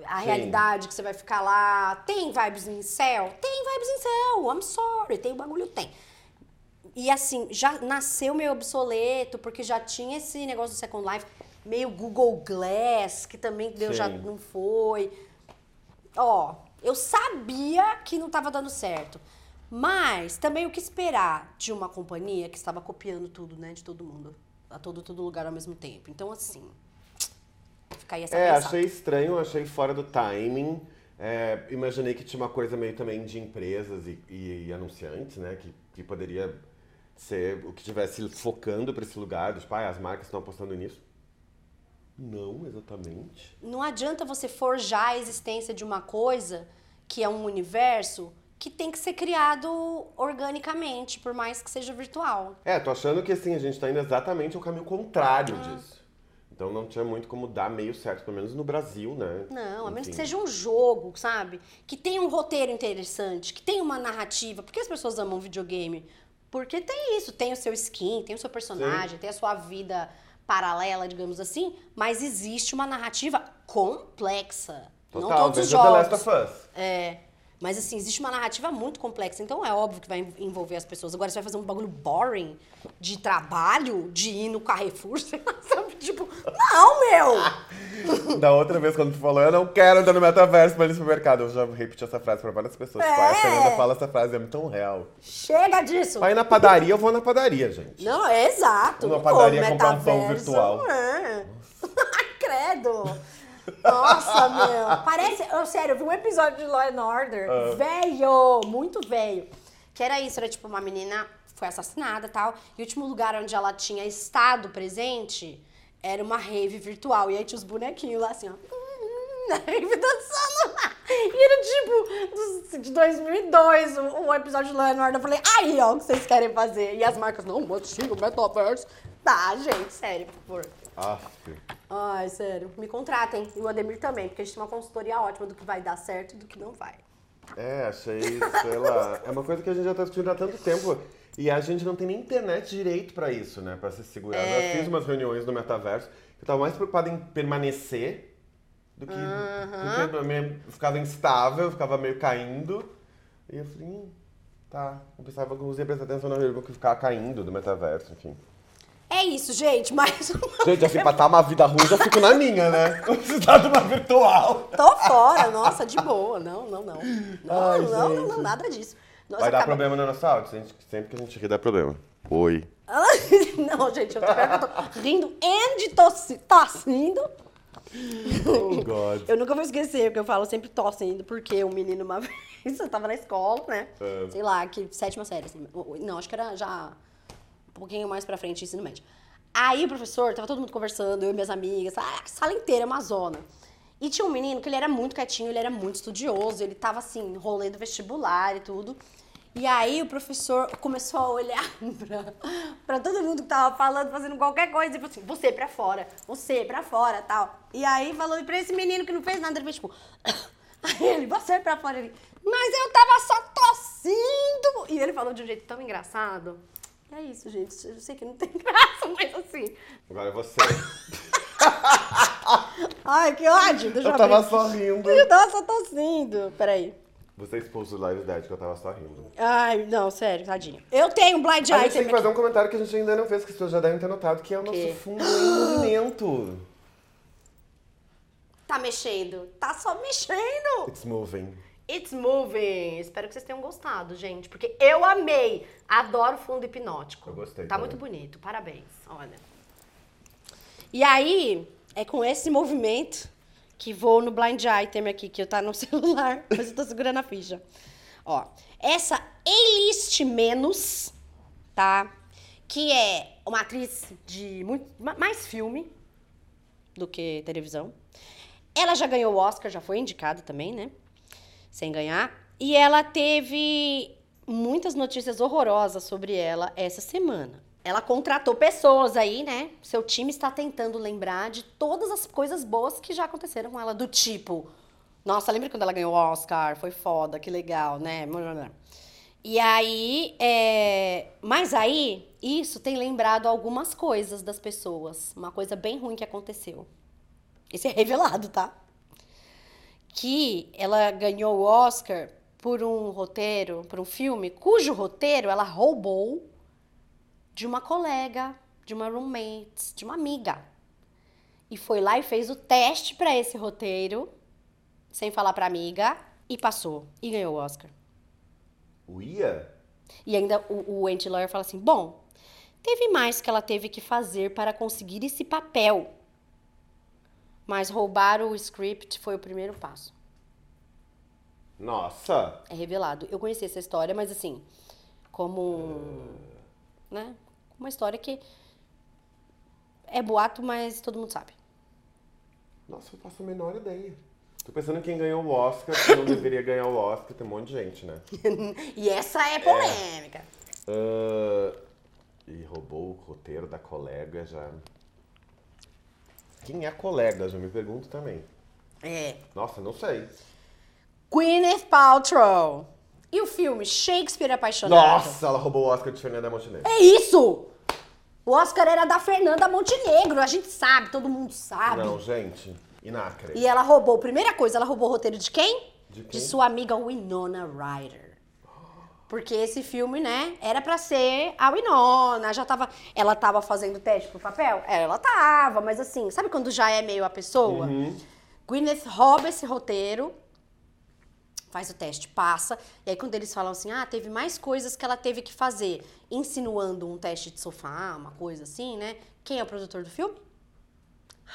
a Sim. realidade que você vai ficar lá. Tem vibes em céu? Tem vibes em céu, I'm sorry, tem o bagulho, tem. E assim, já nasceu meio obsoleto, porque já tinha esse negócio do Second Life, meio Google Glass, que também deu, já não foi. Ó, eu sabia que não tava dando certo. Mas também o que esperar de uma companhia que estava copiando tudo, né, de todo mundo, a todo, todo lugar ao mesmo tempo. Então, assim, fica aí essa É, pensada. achei estranho, achei fora do timing. É, imaginei que tinha uma coisa meio também de empresas e, e- e anunciantes, né? Que, que poderia ser o que estivesse focando para esse lugar. Tipo, ah, as marcas estão apostando nisso. Não, exatamente. Não adianta você forjar a existência de uma coisa que é um universo que tem que ser criado organicamente, por mais que seja virtual. É, tô achando que assim, a gente tá indo exatamente ao caminho contrário Ah. disso. Então não tinha muito como dar meio certo, pelo menos no Brasil, né? Não, a menos que seja um jogo, sabe? Que tenha um roteiro interessante, que tenha uma narrativa. Por que as pessoas amam videogame? Porque tem isso, tem o seu skin, tem o seu personagem, tem a sua vida paralela, digamos assim, mas existe uma narrativa complexa. não Total, todos os veja The jogos. Last of Us. É. Mas assim, existe uma narrativa muito complexa, então é óbvio que vai en- envolver as pessoas. Agora você vai fazer um bagulho boring de trabalho, de ir no Carrefour, [LAUGHS] sei lá, sabe? Tipo, não, meu! [LAUGHS] Da outra vez, quando tu falou, eu não quero entrar no metaverso pra ir no supermercado. Eu já repeti essa frase pra várias pessoas. Tipo, ah, a É. Fernanda fala essa frase, é tão real. Chega disso! Ir na padaria, eu vou na padaria, gente. Não, é exato. Uma Pô, padaria comprar um pão virtual. É. [LAUGHS] Credo! Nossa, meu. Parece. eu, sério, eu vi um episódio de Law and Order, Ah. velho, muito velho. Que era isso, era tipo uma menina foi assassinada e tal. E o último lugar onde ela tinha estado presente era uma rave virtual. E aí tinha os bonequinhos lá assim, ó. [LAUGHS] Na rave dançando lá. E era tipo de 2002 o, episódio de Law and Order. Eu falei, aí ó, o que vocês querem fazer? E as marcas, não, mas sim, o metaverso. Tá, gente, sério, por favor. Aff. Ai, sério. Me contratem. E o Ademir também, porque a gente tem uma consultoria ótima do que vai dar certo e do que não vai. É, achei, sei lá. É uma coisa que a gente já tá discutindo há tanto tempo. E a gente não tem nem internet direito pra isso, né? Pra se segurar. É. Eu fiz umas reuniões no metaverso que eu tava mais preocupado em permanecer do que. do que eu ficava instável, ficava meio caindo. E eu falei, hum, tá. Eu pensava que eu usei prestar atenção na que ficava caindo do metaverso, enfim. É isso, gente, mais uma Gente, assim, pra estar uma vida ruim, já fico na minha, né? Não precisar de uma virtual. Tô fora, nossa, de boa. Não, não, não. Não, Ai, não, não, não, nada disso. Nós Vai dar problema no nosso áudio. Sempre que a gente rir, dá problema. Oi. [LAUGHS] Não, gente, eu tô, eu tô rindo e tossi, tossindo. Oh, God. Eu nunca vou esquecer, porque eu falo sempre tossindo, porque o menino uma [LAUGHS] vez, eu tava na escola, né? É. Sei lá, que sétima série, assim. Não, acho que era já pouquinho mais pra frente, ensino médio. Aí o professor, tava todo mundo conversando, eu e minhas amigas, a sala inteira, uma zona. E tinha um menino que ele era muito quietinho, ele era muito estudioso, ele tava assim, rolê do vestibular e tudo. E aí o professor começou a olhar [LAUGHS] pra, todo mundo que tava falando, fazendo qualquer coisa, e falou assim, você pra fora, você pra fora, tal. E aí falou pra esse menino que não fez nada, ele fez tipo... Aí ele, você pra fora, ele... Mas eu tava só tossindo! E ele falou de um jeito tão engraçado. É isso, gente. Eu sei que não tem [LAUGHS] graça, mas assim... Agora é você. [LAUGHS] Ai, que ódio! Deixa eu, Eu tava abrir. só rindo. Eu tava só tossindo. Peraí. Você expôs o Live Dead que eu tava só rindo. Ai, não, sério, tadinho. Eu tenho um blind A gente tem item que fazer um comentário que a gente ainda não fez, que as pessoas já devem ter notado, que é o nosso fundo em movimento. [GASPS] Tá mexendo. Tá só mexendo. It's moving. It's moving. Espero que vocês tenham gostado, gente. Porque eu amei. Adoro fundo hipnótico. Eu gostei Tá também. muito bonito. Parabéns. Olha. E aí, é com esse movimento que vou no blind item aqui, que eu tá no [LAUGHS] celular, mas eu tô segurando a ficha. Ó, essa A-list menos, tá? Que é uma atriz de muito, ma- mais filme do que televisão. Ela já ganhou o Oscar, já foi indicada também, né? Sem ganhar. E ela teve muitas notícias horrorosas sobre ela essa semana. Ela contratou pessoas aí, né? Seu time está tentando lembrar de todas as coisas boas que já aconteceram com ela, do tipo. Nossa, lembra quando ela ganhou o Oscar? Foi foda, que legal, né? E aí, é... mas aí, isso tem lembrado algumas coisas das pessoas. Uma coisa bem ruim que aconteceu. Isso é revelado, tá? Que ela ganhou o Oscar por um roteiro, por um filme, cujo roteiro ela roubou de uma colega, de uma roommate, de uma amiga. E foi lá e fez o teste pra esse roteiro, sem falar pra amiga, e passou. E ganhou o Oscar. O Ia? E ainda o, o anti-lawyer fala assim: bom, teve mais que ela teve que fazer para conseguir esse papel. Mas roubar o script foi o primeiro passo. Nossa! É revelado. Eu conheci essa história, mas assim, como um, né? Uma história que é boato, mas todo mundo sabe. Nossa, eu faço a menor ideia. Tô pensando em quem ganhou o Oscar, que não deveria ganhar o Oscar, tem um monte de gente, né? [LAUGHS] e essa é polêmica. Ah, e roubou o roteiro da colega já. Quem é a colega? Já me pergunto também. É. Nossa, não sei. Gwyneth Paltrow. E o filme Shakespeare Apaixonado? Nossa, ela roubou o Oscar de Fernanda Montenegro. É isso! O Oscar era da Fernanda Montenegro, a gente sabe, todo mundo sabe. Não, gente. Inacre. E ela roubou, primeira coisa, ela roubou o roteiro de quem? De quem? sua amiga Winona Ryder. Porque esse filme, né, era pra ser a Winona, já tava, ela tava fazendo teste pro papel? Ela tava, mas assim, sabe quando já é meio a pessoa? Uhum. Gwyneth rouba esse roteiro, faz o teste, passa, e aí quando eles falam assim, ah, teve mais coisas que ela teve que fazer, insinuando um teste de sofá, uma coisa assim, né? Quem é o produtor do filme?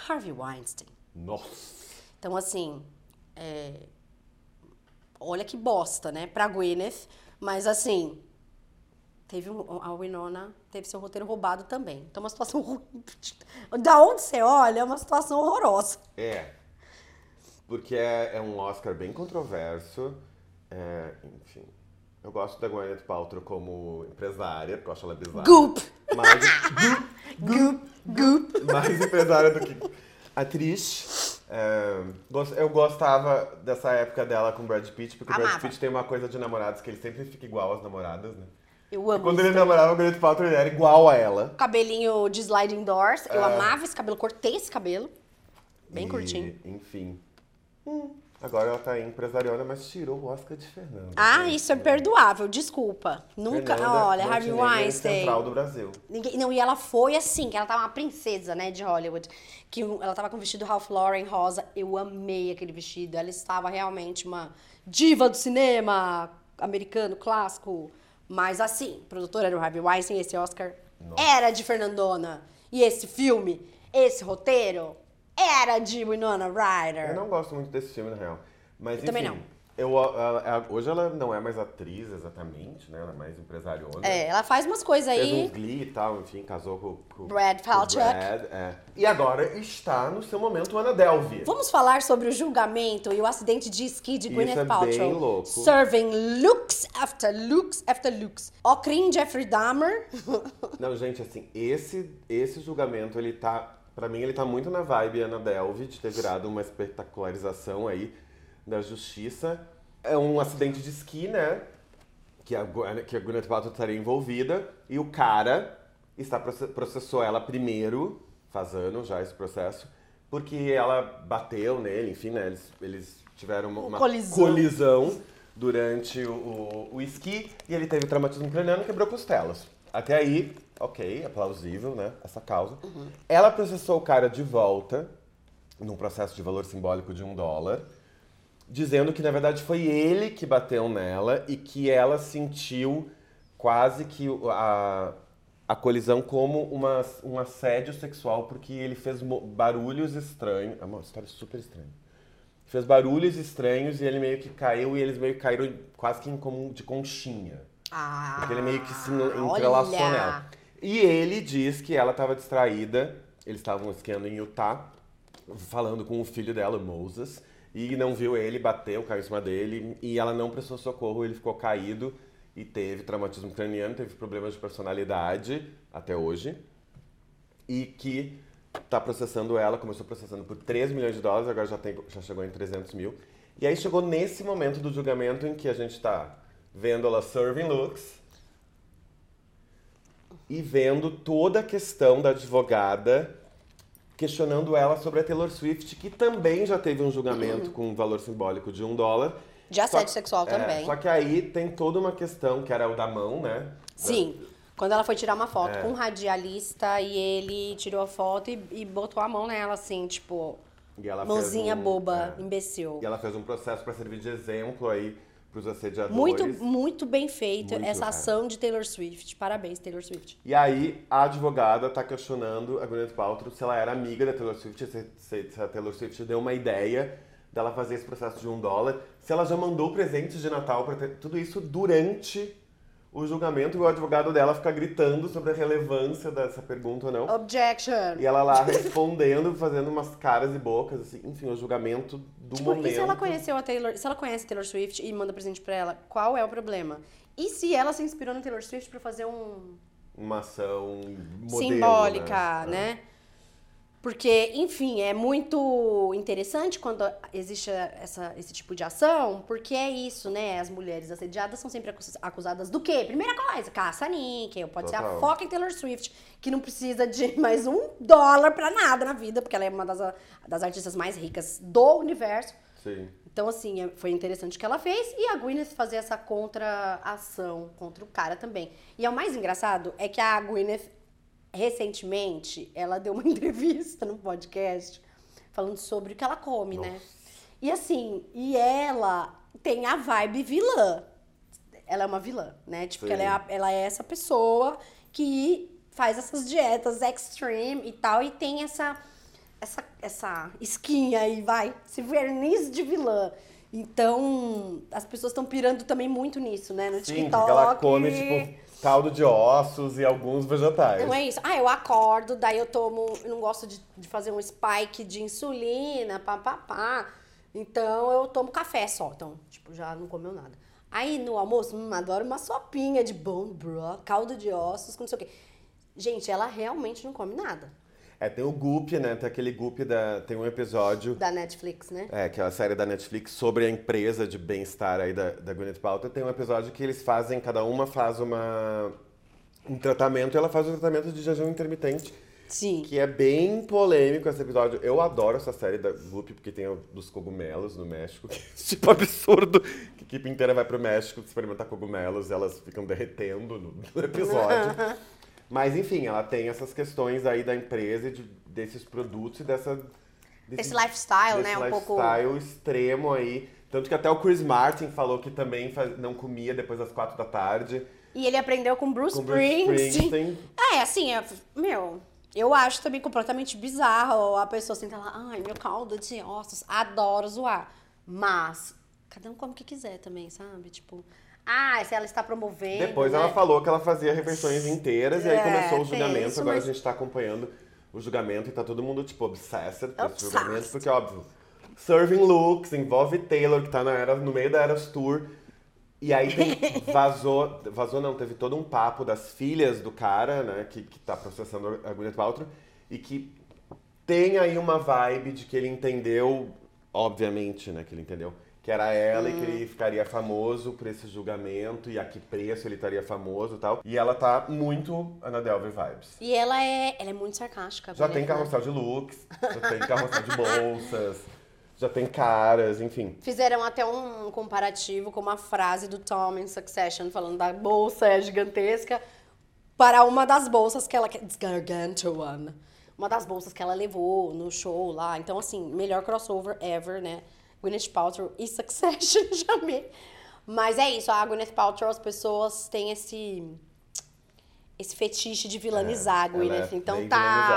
Harvey Weinstein. Nossa. Então, assim, é, olha que bosta, né? Pra Gwyneth, mas assim, teve um, a Winona teve seu roteiro roubado também. Então, uma situação [LAUGHS] ruim. Da onde você olha, é uma situação horrorosa. É. Porque é, é um Oscar bem controverso. É, enfim. Eu gosto da Gwyneth Paltrow como empresária, porque eu acho ela bizarra. Goop! Mais, [LAUGHS] Goop! Goop! mais empresária do que atriz. É, eu gostava dessa época dela com o Brad Pitt, porque o Brad Amava. Pitt tem uma coisa de namorados que ele sempre fica igual às namoradas, né? Eu amo Quando isso ele também. namorava o Gwyneth Paltrow, ele era igual a ela. Cabelinho de sliding doors. Eu É. amava esse cabelo, cortei esse cabelo. Bem E, curtinho. Enfim. Hum, agora ela tá empresariona, mas tirou o Oscar de Fernanda. Ah, gente. isso é perdoável, desculpa. Nunca. Fernanda Olha, Harvey é Weinstein. central do Brasil. Ninguém, não, e ela foi assim, que ela tava uma princesa, né, de Hollywood. Que ela tava com um vestido Ralph Lauren rosa. Eu amei aquele vestido. Ela estava realmente uma diva do cinema americano, clássico. Mas assim, produtora era o Harvey Weinstein, esse Oscar Nossa. era de Fernandona. E esse filme, esse roteiro, era de Winona Ryder. Eu não gosto muito desse filme, na real. Mas, Eu também enfim, não. Eu, ela- ela- hoje ela não é mais atriz exatamente, né? Ela é mais empresariona. É, ela faz umas coisas Fez aí. uns Glee e tal, enfim, casou com, com Brad Falchuk. Brad, é. E agora está no seu momento Ana Delvey. Vamos falar sobre o julgamento e o acidente de esqui de Gwyneth é Paltrow. bem louco. Serving looks after looks after looks. Ocrin Jeffrey Dahmer. Não, gente, assim, esse, esse julgamento, ele tá. Pra mim, ele tá muito na vibe Ana Delvey, de ter virado uma espetacularização aí da justiça. É um acidente de esqui, né? Que a, que a Gwyneth Paltrow estaria envolvida. E o cara está proce- processou ela primeiro, faz já esse processo, porque ela bateu nele, enfim, né? Eles, eles tiveram uma, uma Colisão. colisão durante o, o, o esqui e ele teve traumatismo craniano e quebrou costelas. Até aí, ok, é plausível, né? Essa causa. Ela processou o cara de volta, num processo de valor simbólico de um dólar, dizendo que na verdade foi ele que bateu nela e que ela sentiu quase que a, a colisão como uma, um assédio sexual, porque ele fez barulhos estranhos. É uma história super estranha. Fez barulhos estranhos e ele meio que caiu e eles meio que caíram quase que em como de conchinha. Ah, Porque ele meio que se entrelaçou olha. nela. E ele diz que ela estava distraída, eles estavam esquiando em Utah, falando com o filho dela, Moses, e não viu ele, bateu, caiu em cima dele, e ela não prestou socorro, ele ficou caído e teve traumatismo craniano, teve problemas de personalidade até hoje, e que tá processando ela, começou processando por 3 milhões de dólares, agora já, tem, já chegou em 300 mil. E aí chegou nesse momento do julgamento em que a gente tá vendo ela serving looks e vendo toda a questão da advogada questionando ela sobre a Taylor Swift, que também já teve um julgamento com um valor simbólico de um dólar. De assédio Só- sexual é, também. Só que aí tem toda uma questão, que era o da mão, né? Sim. Quando ela foi tirar uma foto É. com um radialista e ele tirou a foto e, e botou a mão nela, assim, tipo, mãozinha um- boba, é. imbecil. E ela fez um processo para servir de exemplo aí pros assediadores. Muito, muito bem feito Muito, essa é. ação de Taylor Swift. Parabéns, Taylor Swift. E aí, a advogada tá questionando a Gwyneth Paltrow se ela era amiga da Taylor Swift, se, se- se a Taylor Swift deu uma ideia dela fazer esse processo de um dólar, se ela já mandou presentes de Natal para tudo isso durante o julgamento e o advogado dela fica gritando sobre a relevância dessa pergunta ou não. Objection! E ela lá respondendo, fazendo umas caras e bocas, assim, enfim, o julgamento do Tipo, momento. e se ela conheceu a Taylor, se ela conhece a Taylor Swift e manda presente pra ela, qual é o problema? E se ela se inspirou na Taylor Swift pra fazer um Uma ação modelo, simbólica, É. né? Porque, enfim, é muito interessante quando existe essa, esse tipo de ação, porque é isso, né? As mulheres assediadas são sempre acus- acusadas do quê? Primeira coisa, caça-níquel, pode ser a Total. foca em Taylor Swift, que não precisa de [LAUGHS] mais um dólar pra nada na vida, porque ela é uma das, das artistas mais ricas do universo. Sim. Então, assim, é- foi interessante o que ela fez e a Gwyneth fazer essa contra-ação contra o cara também. E é o mais engraçado é que a Gwyneth, recentemente, ela deu uma [LAUGHS] entrevista no podcast falando sobre o que ela come, né? E assim, e ela tem a vibe vilã. Ela é uma vilã, né? Tipo, ela é, a- ela é essa pessoa que faz essas dietas extreme e tal, e tem essa essa, essa esquinha aí, vai, esse verniz de vilã. Então, as pessoas estão pirando também muito nisso, né? No Sim, TikTok. ela come, tipo, caldo de ossos e alguns vegetais. Não é isso. Ah, eu acordo, daí eu tomo. Eu não gosto de, de fazer um spike de insulina, pá, pá, pá. Então eu tomo café só. Então, tipo, já não comeu nada. Aí no almoço, hum, adoro uma sopinha de bone broth, caldo de ossos, com não sei o quê. Gente, ela realmente não come nada. É, tem o Goop, né? Tem aquele Goop da. Tem um episódio. Da Netflix, né? É, que é a série da Netflix sobre a empresa de bem-estar aí da, da Gwyneth Paltrow. Tem um episódio que eles fazem, cada uma faz uma, um tratamento e ela faz um tratamento de jejum intermitente. Sim. Que é bem polêmico esse episódio. Eu adoro essa série da Goop, porque tem o dos cogumelos no México. [LAUGHS] Que é tipo absurdo. Que a equipe inteira vai pro México experimentar cogumelos e elas ficam derretendo no, no episódio. [LAUGHS] Mas enfim, ela tem essas questões aí da empresa, e de, desses produtos e dessa. Esse lifestyle, desse né? Um pouco. lifestyle extremo aí. Tanto que até o Chris Martin falou que também faz- não comia depois das quatro da tarde. E ele aprendeu com Bruce Com Bruce Springsteen. [LAUGHS] É, assim, é, meu, eu acho também completamente bizarro a pessoa senta lá, ai, meu caldo de ossos, adoro zoar. Mas, cada um come o que quiser também, sabe? Tipo, ah, se ela está promovendo. Depois né? ela falou que ela fazia refeições inteiras e aí É, começou o julgamento. isso, Agora mas- a gente tá acompanhando o julgamento e tá todo mundo, tipo, obsessed com esse julgamento, porque, óbvio, serving looks, envolve Taylor, que tá na era, no meio da Eras Tour. E aí tem, [LAUGHS] vazou, vazou não, teve todo um papo das filhas do cara, né, que, que tá processando a Gwyneth Paltrow, e que tem aí uma vibe de que ele entendeu, obviamente, né, que ele entendeu, que era ela e que Hum. ele ficaria famoso por esse julgamento e a que preço ele estaria famoso e tal. E ela tá muito Ana Delvey vibes. E ela é, ela é muito sarcástica. Já tem carrossel de looks, já tem carrossel de bolsas, já tem caras, enfim. Fizeram até um comparativo com uma frase do Tom em Succession, falando da bolsa gigantesca para uma das bolsas que ela... It's gargantuan. Uma das bolsas que ela levou no show lá. Então, assim, melhor crossover ever, né? Gwyneth Paltrow e [LAUGHS] Succession, já amei. Mas é isso, a Gwyneth Paltrow, as pessoas têm esse... Esse fetiche de vilanizar a É, ela Gwyneth. é então bem tá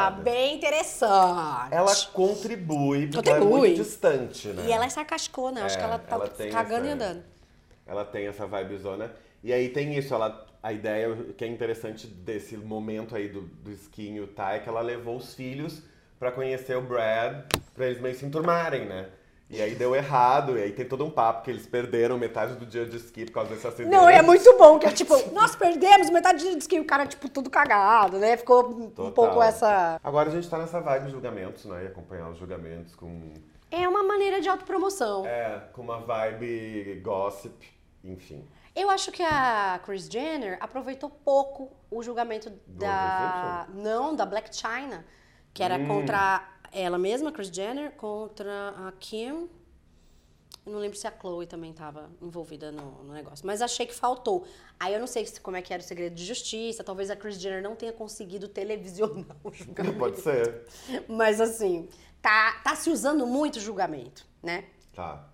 vilanizada. bem interessante. Ela contribui, porque ela é muito distante, né? E ela é sarcasticona, acho É, que ela tá ela cagando e essa- andando. Ela tem essa vibezona. E aí tem isso, ela, a ideia que é interessante desse momento aí do, do esquinho, tá? É que ela levou os filhos pra conhecer o Brad, pra eles meio se enturmarem, né? E aí deu errado, e aí tem todo um papo que eles perderam metade do dia de esqui por causa desse acidente. Não, é muito bom, que é tipo, nós perdemos metade disso que o cara, tipo, tudo cagado, né? Ficou um Total. pouco essa. Agora a gente tá nessa vibe de julgamentos, né? E acompanhar os julgamentos com, É uma maneira de autopromoção. é, com uma vibe gossip, enfim. Eu acho que a Kris Jenner aproveitou pouco o julgamento da. Não, da Black China, que era Hum. contra ela mesma, Kris Jenner, contra a Kim. Eu não lembro se a Chloe também estava envolvida no, no negócio. Mas achei que faltou. Aí eu não sei se- como é que era o segredo de justiça. Talvez a Kris Jenner não tenha conseguido televisionar o julgamento. Pode ser. Mas assim, tá, tá se usando muito julgamento, né? Tá.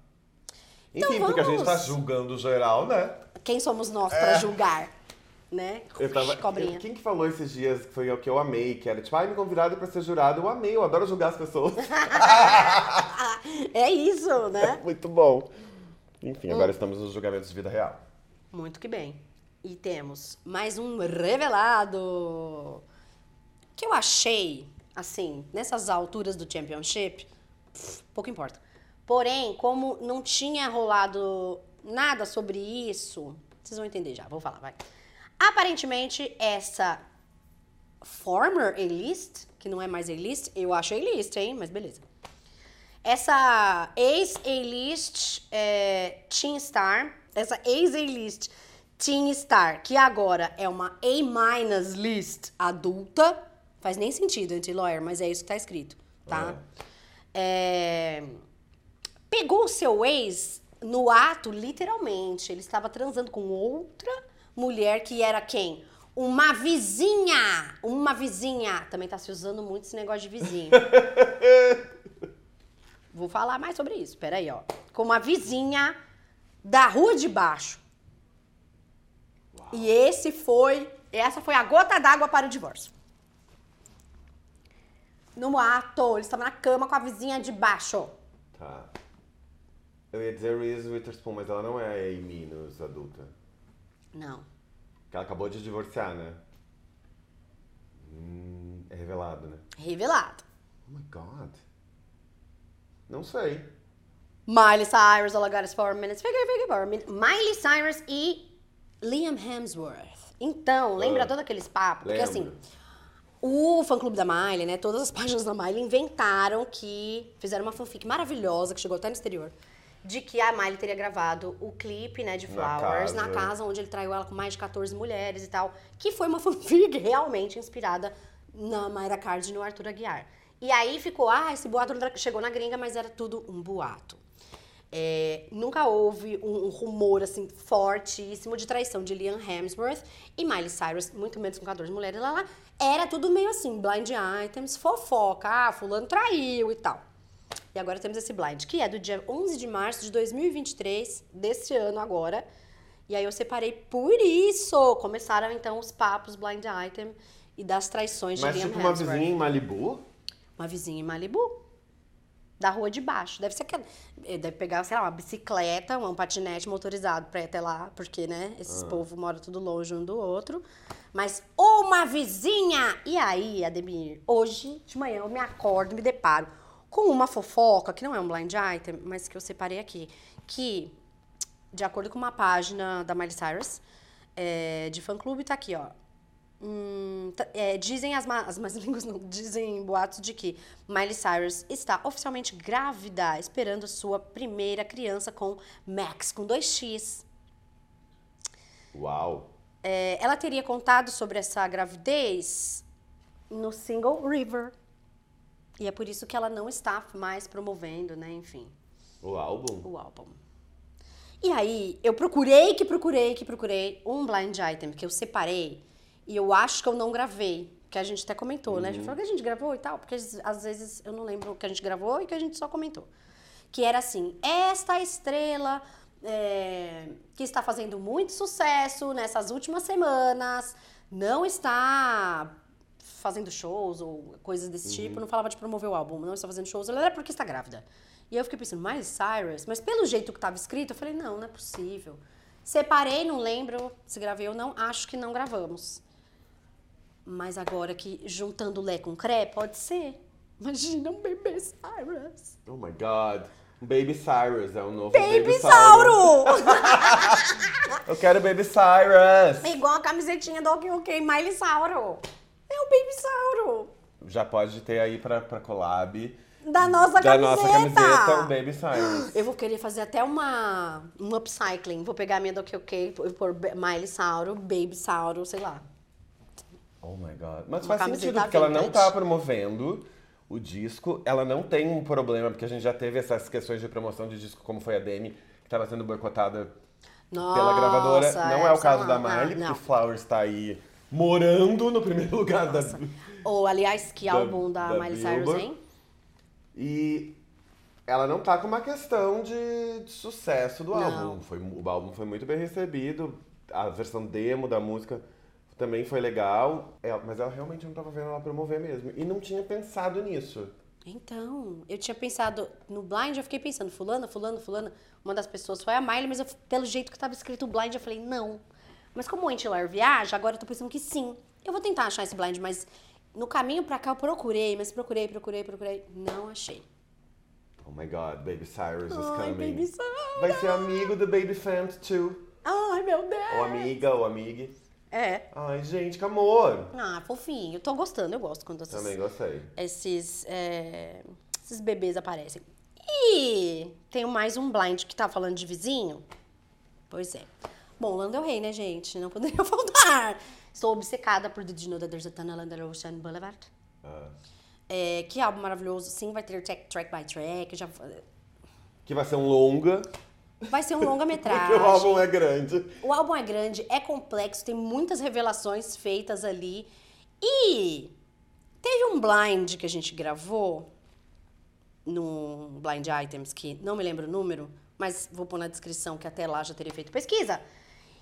Enfim, porque a gente tá vamos. julgando geral, né? Quem somos nós pra julgar, né? É. Eu tava, Cobrinha. Quem que falou esses dias que foi o que eu amei, que era tipo, ai, me convidaram pra ser jurado. Eu amei, eu adoro julgar as pessoas. [LAUGHS] É isso, né? Muito bom. Enfim, agora estamos nos julgamentos de vida real. Muito que bem. E temos mais um revelado. Que eu achei, assim, nessas alturas do Championship, pff, pouco importa. Porém, como não tinha rolado nada sobre isso, vocês vão entender já, vou falar, vai. Aparentemente, essa former A-list, que não é mais A-list, eu acho A-list, hein? Mas beleza. Essa ex-A-list é, Teen Star, essa ex-A-list Teen Star, que agora é uma A- list adulta, faz nem sentido entre lawyer, mas é isso que tá escrito, tá? É, pegou o seu ex no ato, literalmente. Ele estava transando com outra mulher que era quem? Uma vizinha! Uma vizinha! Também tá se usando muito esse negócio de vizinho. [LAUGHS] Vou falar mais sobre isso, peraí, ó. Com uma vizinha da rua de baixo. E esse foi, essa foi a gota d'água para o divórcio. No ato, ele estava na cama com a vizinha de baixo. Tá. Eu ia dizer Reese Witherspoon, mas ela não é a Amy nos adulta. Não. Porque ela acabou de divorciar, né? Hum, é revelado, né? Revelado. Oh my god. Não sei. Miley Cyrus, All I Got Is Four Minutes, Figure, Figure, Four Minutes. Miley Cyrus e Liam Hemsworth. Então, lembra Ah. todos aqueles papos? Porque assim, O fã-clube da Miley, né? Todas as páginas da Miley inventaram que... Fizeram uma fanfic maravilhosa, que chegou até no exterior. De que a Miley teria gravado o clipe, né, de Na Flowers, na casa. casa onde ele traiu ela com mais de 14 mulheres e tal. Que foi uma [LAUGHS] fanfic realmente inspirada na Mayra Card e no Arthur Aguiar. E aí ficou, ah, esse boato chegou na gringa, mas era tudo um boato. É, nunca houve um, um rumor assim fortíssimo de traição de Liam Hemsworth e Miley Cyrus, muito menos com 14 mulheres lá, lá. Era tudo meio assim, blind items, fofoca, ah, fulano traiu e tal. E agora temos esse blind, que é do dia 11 de março de 2023, desse ano agora. E aí eu separei por isso. Começaram então os papos blind item e das traições de Mas Liam tipo uma Hemsworth. vizinha em Malibu? Uma vizinha em Malibu. Da rua de baixo. Deve ser aquela. eh, Deve pegar, sei lá, uma bicicleta, um patinete motorizado pra ir até lá, porque, né, esses povos moram tudo longe um do outro. Mas uma vizinha! E aí, Ademir, hoje de manhã eu me acordo, me deparo com uma fofoca, que não é um blind item, mas que eu separei aqui. Que, de acordo com uma página da Miley Cyrus, eh, de fã-clube, tá aqui, ó. Hum, é, dizem as, as más [LAUGHS] línguas, não, dizem boatos de que Miley Cyrus está oficialmente grávida, esperando sua primeira criança com Max, com 2x. Uau. É, ela teria contado sobre essa gravidez no single River. E é por isso que ela não está mais promovendo, né, enfim, O álbum? o álbum. E aí, eu procurei, que procurei, que procurei um blind item que eu separei e eu acho que eu não gravei. Que a gente até comentou, né? A gente falou que a gente gravou e tal, porque às às vezes eu não lembro o que a gente gravou e que a gente só comentou. Que era assim: esta estrela é, que está fazendo muito sucesso nessas últimas semanas não está fazendo shows ou coisas desse tipo, não falava de promover o álbum, não está fazendo shows, ela era porque está grávida. E eu fiquei pensando, Miley Cyrus? Mas pelo jeito que estava escrito, eu falei, não, não é possível. Separei, não lembro se gravei ou não, acho que não gravamos. Mas agora que juntando Lé com Cré, pode ser. Imagina um bebê Cyrus. Oh my god. Baby Cyrus é o novo Baby Baby Sauro! [LAUGHS] Eu quero Baby Cyrus! É igual a camisetinha do OK OK, Miley Sauro. É o Baby Sauro. Já pode ter aí pra, pra collab Da nossa da camiseta. nossa camiseta o Baby Cyrus. Eu vou querer fazer até uma, um upcycling. Vou pegar a minha do OK e pôr Miley Sauro, Baby Sauro, sei lá. Oh my god. Mas Uma faz sentido, porque ela não tá promovendo o disco. Ela não tem um problema, porque a gente já teve essas questões de promoção de disco, como foi a Demi, que tava sendo boicotada Nossa, pela gravadora. Não é, o caso da sei lá. Miley, Ah, porque Flowers tá aí morando no primeiro lugar da. Ou, aliás, que Da- álbum da, da Miley Cyrus, hein? E ela não tá com uma questão de, de sucesso do Não. álbum. Foi, o álbum foi muito bem recebido, a versão demo da música também foi legal, é, mas ela realmente não tava vendo ela promover mesmo. E não tinha pensado nisso. Então, eu tinha pensado no blind, eu fiquei pensando, fulana, fulana, fulana. Uma das pessoas foi a Miley, mas eu, pelo jeito que estava escrito blind, eu falei, não. Mas como o Antilar viaja, agora eu tô pensando que sim. Eu vou tentar achar esse blind, mas no caminho pra cá eu procurei, mas procurei, procurei, procurei. Não achei. Oh my god, Baby Cyrus is Ai, coming. Baby Cyrus. Vai ser amigo do Baby Fant too. Ai, meu Deus. Ou amiga, ou amigue. É. Ai, gente, que amor. Ah, fofinho. Eu tô gostando, eu gosto quando essas, Também gostei. esses, é, esses bebês aparecem. E tem mais um blind que tá falando de vizinho. Pois é. Bom, Lana Del Rey, né, gente? Não poderia [LAUGHS] faltar. Estou obcecada por Did You Know That There's a Tunnel Under Ocean Boulevard? Ah. É, que álbum maravilhoso. Sim, vai ter track, track by track. Já, Que vai ser um longa, vai ser um longa-metragem. [LAUGHS] porque o álbum é grande. O álbum é grande, é complexo, tem muitas revelações feitas ali. E teve um blind que a gente gravou no Blind Items, que não me lembro o número, mas vou pôr na descrição que até lá já teria feito pesquisa.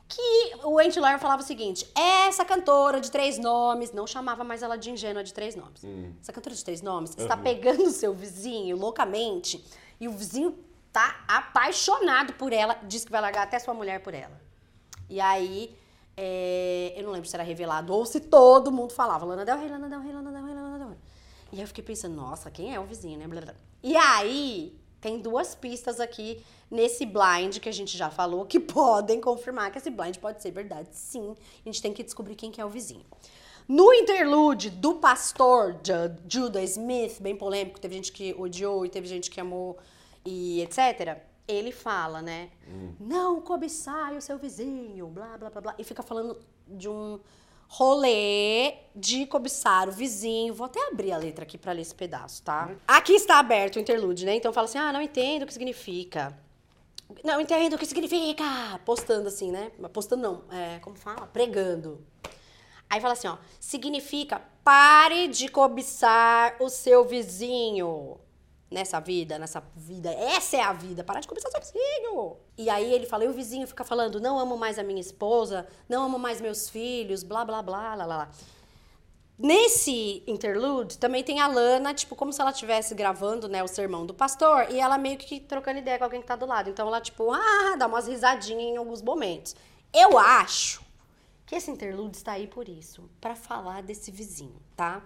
Que o Antilar falava o seguinte: essa cantora de três nomes, não chamava mais ela de ingênua de três nomes. Essa cantora de três nomes está pegando o seu vizinho loucamente e o vizinho tá apaixonado por ela, diz que vai largar até sua mulher por ela. E aí, é, eu não lembro se era revelado ou se todo mundo falava Lana Del Rey, Lana Del Rey, Lana Del Rey, Lana Del Rey. E aí eu fiquei pensando, nossa, quem é o vizinho, né? E aí, tem duas pistas aqui nesse blind que a gente já falou que [LAUGHS] podem confirmar que esse blind pode ser verdade, sim. A gente tem que descobrir quem que é o vizinho. No interlude do pastor Ju- Judah Smith, bem polêmico, teve gente que odiou e teve gente que amou e etc. Ele fala, né? Não cobiçai o seu vizinho, blá, blá, blá, blá. E fica falando de um rolê de cobiçar o vizinho. Vou até abrir a letra aqui pra ler esse pedaço, tá? Aqui está aberto o interlude, né? Então fala assim: ah, não entendo o que significa. Não entendo o que significa. Postando assim, né? Postando não, é, como fala? Pregando. Aí fala assim, ó, significa pare de cobiçar o seu vizinho. Nessa vida, nessa vida, essa é a vida, parar de cobiçar seu vizinho. E aí ele fala, e o vizinho fica falando, não amo mais a minha esposa, não amo mais meus filhos, blá, blá, blá, lá, lá, lá. Nesse interlude, também tem a Lana, tipo, como se ela estivesse gravando, né, o sermão do pastor, e ela meio que trocando ideia com alguém que tá do lado. Então ela, tipo, ah, dá umas risadinhas em alguns momentos. Eu acho que esse interlude está aí por isso, pra falar desse vizinho, tá?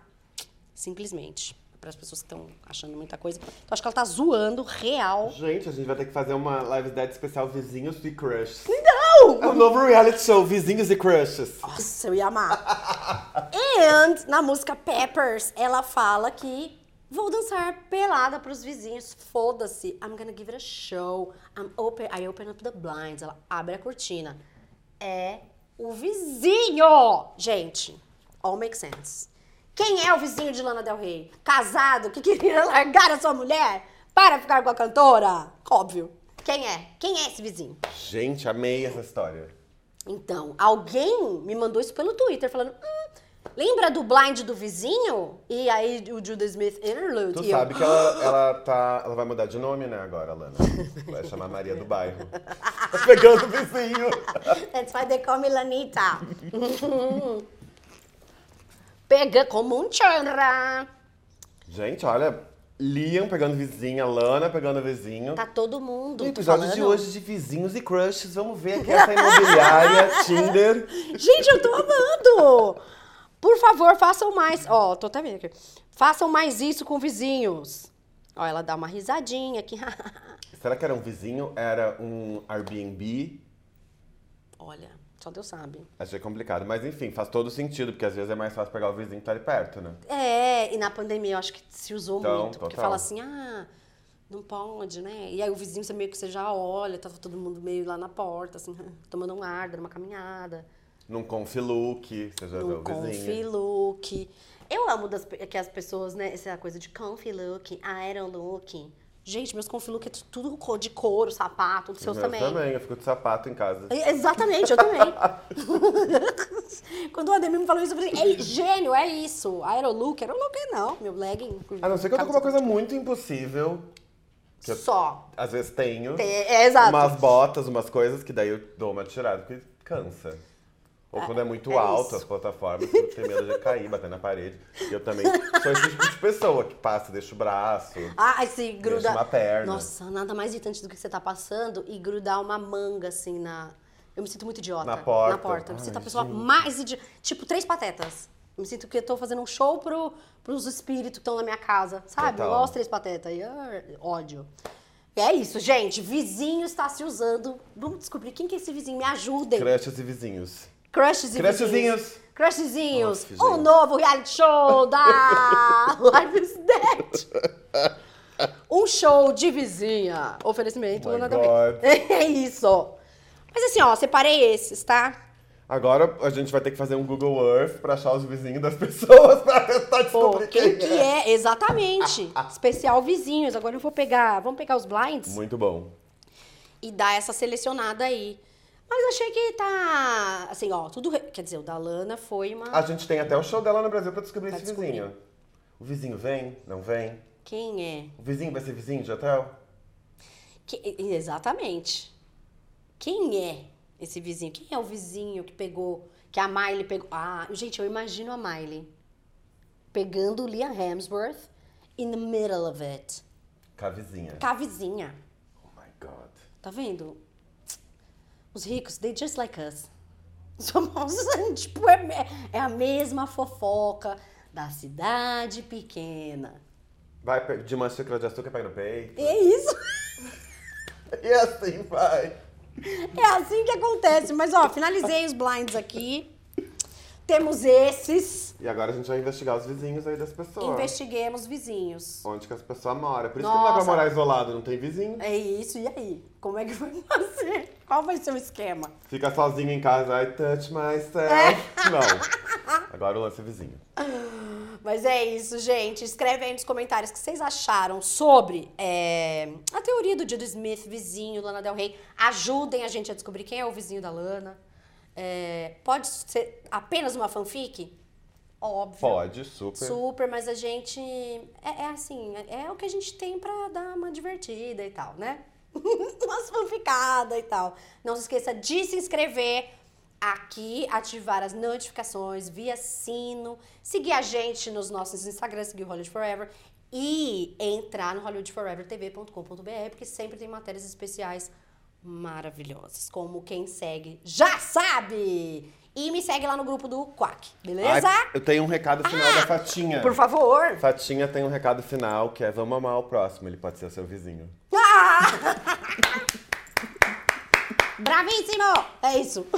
Simplesmente. Para as pessoas que estão achando muita coisa. Então acho que ela tá zoando real. Gente, a gente vai ter que fazer uma live dead especial Vizinhos e Crushes. Não! É um novo reality show, Vizinhos e Crushes. Nossa, eu ia amar. And na música Peppers, ela fala que vou dançar pelada pros vizinhos. Foda-se. I'm gonna give it a show. I'm open, I open up the blinds. Ela abre a cortina. É o vizinho! Gente, all makes sense. Quem é o vizinho de Lana Del Rey? Casado que queria [LAUGHS] largar a sua mulher para ficar com a cantora? Óbvio. Quem é? Quem é esse vizinho? Gente, amei essa história. Então, alguém me mandou isso pelo Twitter, falando: hum, lembra do blind do vizinho? E aí o Judas Smith interlude. Tu eu, sabe que ela, [GASPS] ela, tá, ela vai mudar de nome, né, agora, Lana? Vai chamar Maria do Bairro. Tá pegando o vizinho. [LAUGHS] That's why they call me Lanita. [LAUGHS] Pega como um churra. Gente, olha, Liam pegando vizinha, Lana pegando vizinho. Tá todo mundo. No episódio de hoje de vizinhos e crushes, vamos ver aqui essa imobiliária, [LAUGHS] Tinder. Gente, eu tô amando! Por favor, façam mais. Ó, tô até vendo aqui. Façam mais isso com vizinhos. Ó, ela dá uma risadinha aqui. [LAUGHS] Será que era um vizinho? Era um Airbnb? Olha, só Deus sabe. Achei complicado. Mas enfim, faz todo sentido, porque às vezes é mais fácil pegar o vizinho que tá ali perto, né? É, e na pandemia eu acho que se usou Então, muito. Porque total. fala assim, ah, não pode, né? E aí o vizinho, você meio que você já olha, tava todo mundo meio lá na porta, assim, [LAUGHS] tomando um ar, dando uma caminhada. Num confi look, você já viu No o vizinho. look. Eu amo das, que as pessoas, né, essa coisa de comfy look, aero look. Gente, meus comfy look é tu- tudo de couro, sapato, os seus Meus também. também, eu fico de sapato em casa. E- Exatamente, eu também. [LAUGHS] Quando o Ademir me falou isso, eu falei, é gênio, é isso. Aerolook, aerolook é não, meu legging. A não ser que eu tô com uma coisa muito impossível, que eu- Só. às vezes tenho. É, é, exato. Umas botas, umas coisas que daí eu dou uma tirada, porque cansa. Ou quando é muito é alto isso. as plataformas, eu tenho medo de cair, bater na parede. E eu também sou esse tipo de pessoa que passa, deixa o braço. Ah, esse gruda. Deixa uma perna. Nossa, nada mais irritante do que você tá passando e grudar uma manga assim na. Eu me sinto muito idiota. Na porta. Na porta. Eu me sinto a pessoa gente. mais idiota. Tipo, três patetas. Eu me sinto que eu tô fazendo um show pro, pros espíritos que estão na minha casa, sabe? Total. Igual os três patetas. E, ah, ódio. É isso, gente. Vizinho está se usando. Vamos descobrir quem que é esse vizinho. Me ajudem. Crushes e vizinhos. Crushes e Crushzinhos. vizinhos. Crushzinhos. Nossa, o gente. novo reality show da [LAUGHS] Life is Dead. Um show de vizinha. Oferecimento, Oh. God. [LAUGHS] É isso. Mas assim, ó, separei esses, tá? Agora a gente vai ter que fazer um Google Earth pra achar os vizinhos das [LAUGHS] pessoas pra tentar Pô, descobrir quem que é? Exatamente. Especial vizinhos. Agora eu vou pegar, vamos pegar os blinds Muito bom. e dar essa selecionada aí. Mas achei que tá, assim, ó, tudo, re- quer dizer, o da Lana foi uma A gente tem até o show dela no Brasil pra descobrir Pra esse descobrir. vizinho. O vizinho vem? Não vem? Quem é? O vizinho vai ser vizinho de hotel? Que- exatamente. Quem é esse vizinho? Quem é o vizinho que pegou, que a Miley pegou? Ah, gente, eu imagino a Miley pegando o Liam Hemsworth in the middle of it. Com a vizinha. Com a vizinha. Oh my god. Tá vendo? Os ricos, they just like us. Somos, [LAUGHS] tipo, é, é a mesma fofoca da cidade pequena. Vai de uma xícara de açúcar pega no peito. É isso. [LAUGHS] E assim vai. É assim que acontece. Mas, ó, finalizei os blinds aqui. Temos esses. E agora a gente vai investigar os vizinhos aí das pessoas. Investiguemos vizinhos. Onde que as pessoas moram. Por isso que não dá pra Nossa. morar isolado, não tem vizinho. É isso, e aí? Como é que vai fazer? Qual vai ser o esquema? Fica sozinho em casa, I touch myself. É. Não. Agora o lance é vizinho. Mas é isso, gente. Escreve aí nos comentários o que vocês acharam sobre é, a teoria do Judo Smith, vizinho, Lana Del Rey. Ajudem a gente a descobrir quem é o vizinho da Lana. É, pode ser apenas uma fanfic? Óbvio. Pode, super. Super, mas a gente. É, é assim, é, é o que a gente tem pra dar uma divertida e tal, né? [LAUGHS] Umas fanficadas e tal. Não se esqueça de se inscrever aqui, ativar as notificações via sino, seguir a gente nos nossos Instagrams, seguir o Hollywood Forever e entrar no hollywoodforevertv.com.br, porque sempre tem matérias especiais maravilhosas, como quem segue já sabe! E me segue lá no grupo do Quack, beleza? Ai, eu tenho um recado final da Fatinha. Por favor! Fatinha tem um recado final que é vamos amar o próximo, ele pode ser seu vizinho. Ah! [LAUGHS] Bravíssimo! É isso. [LAUGHS]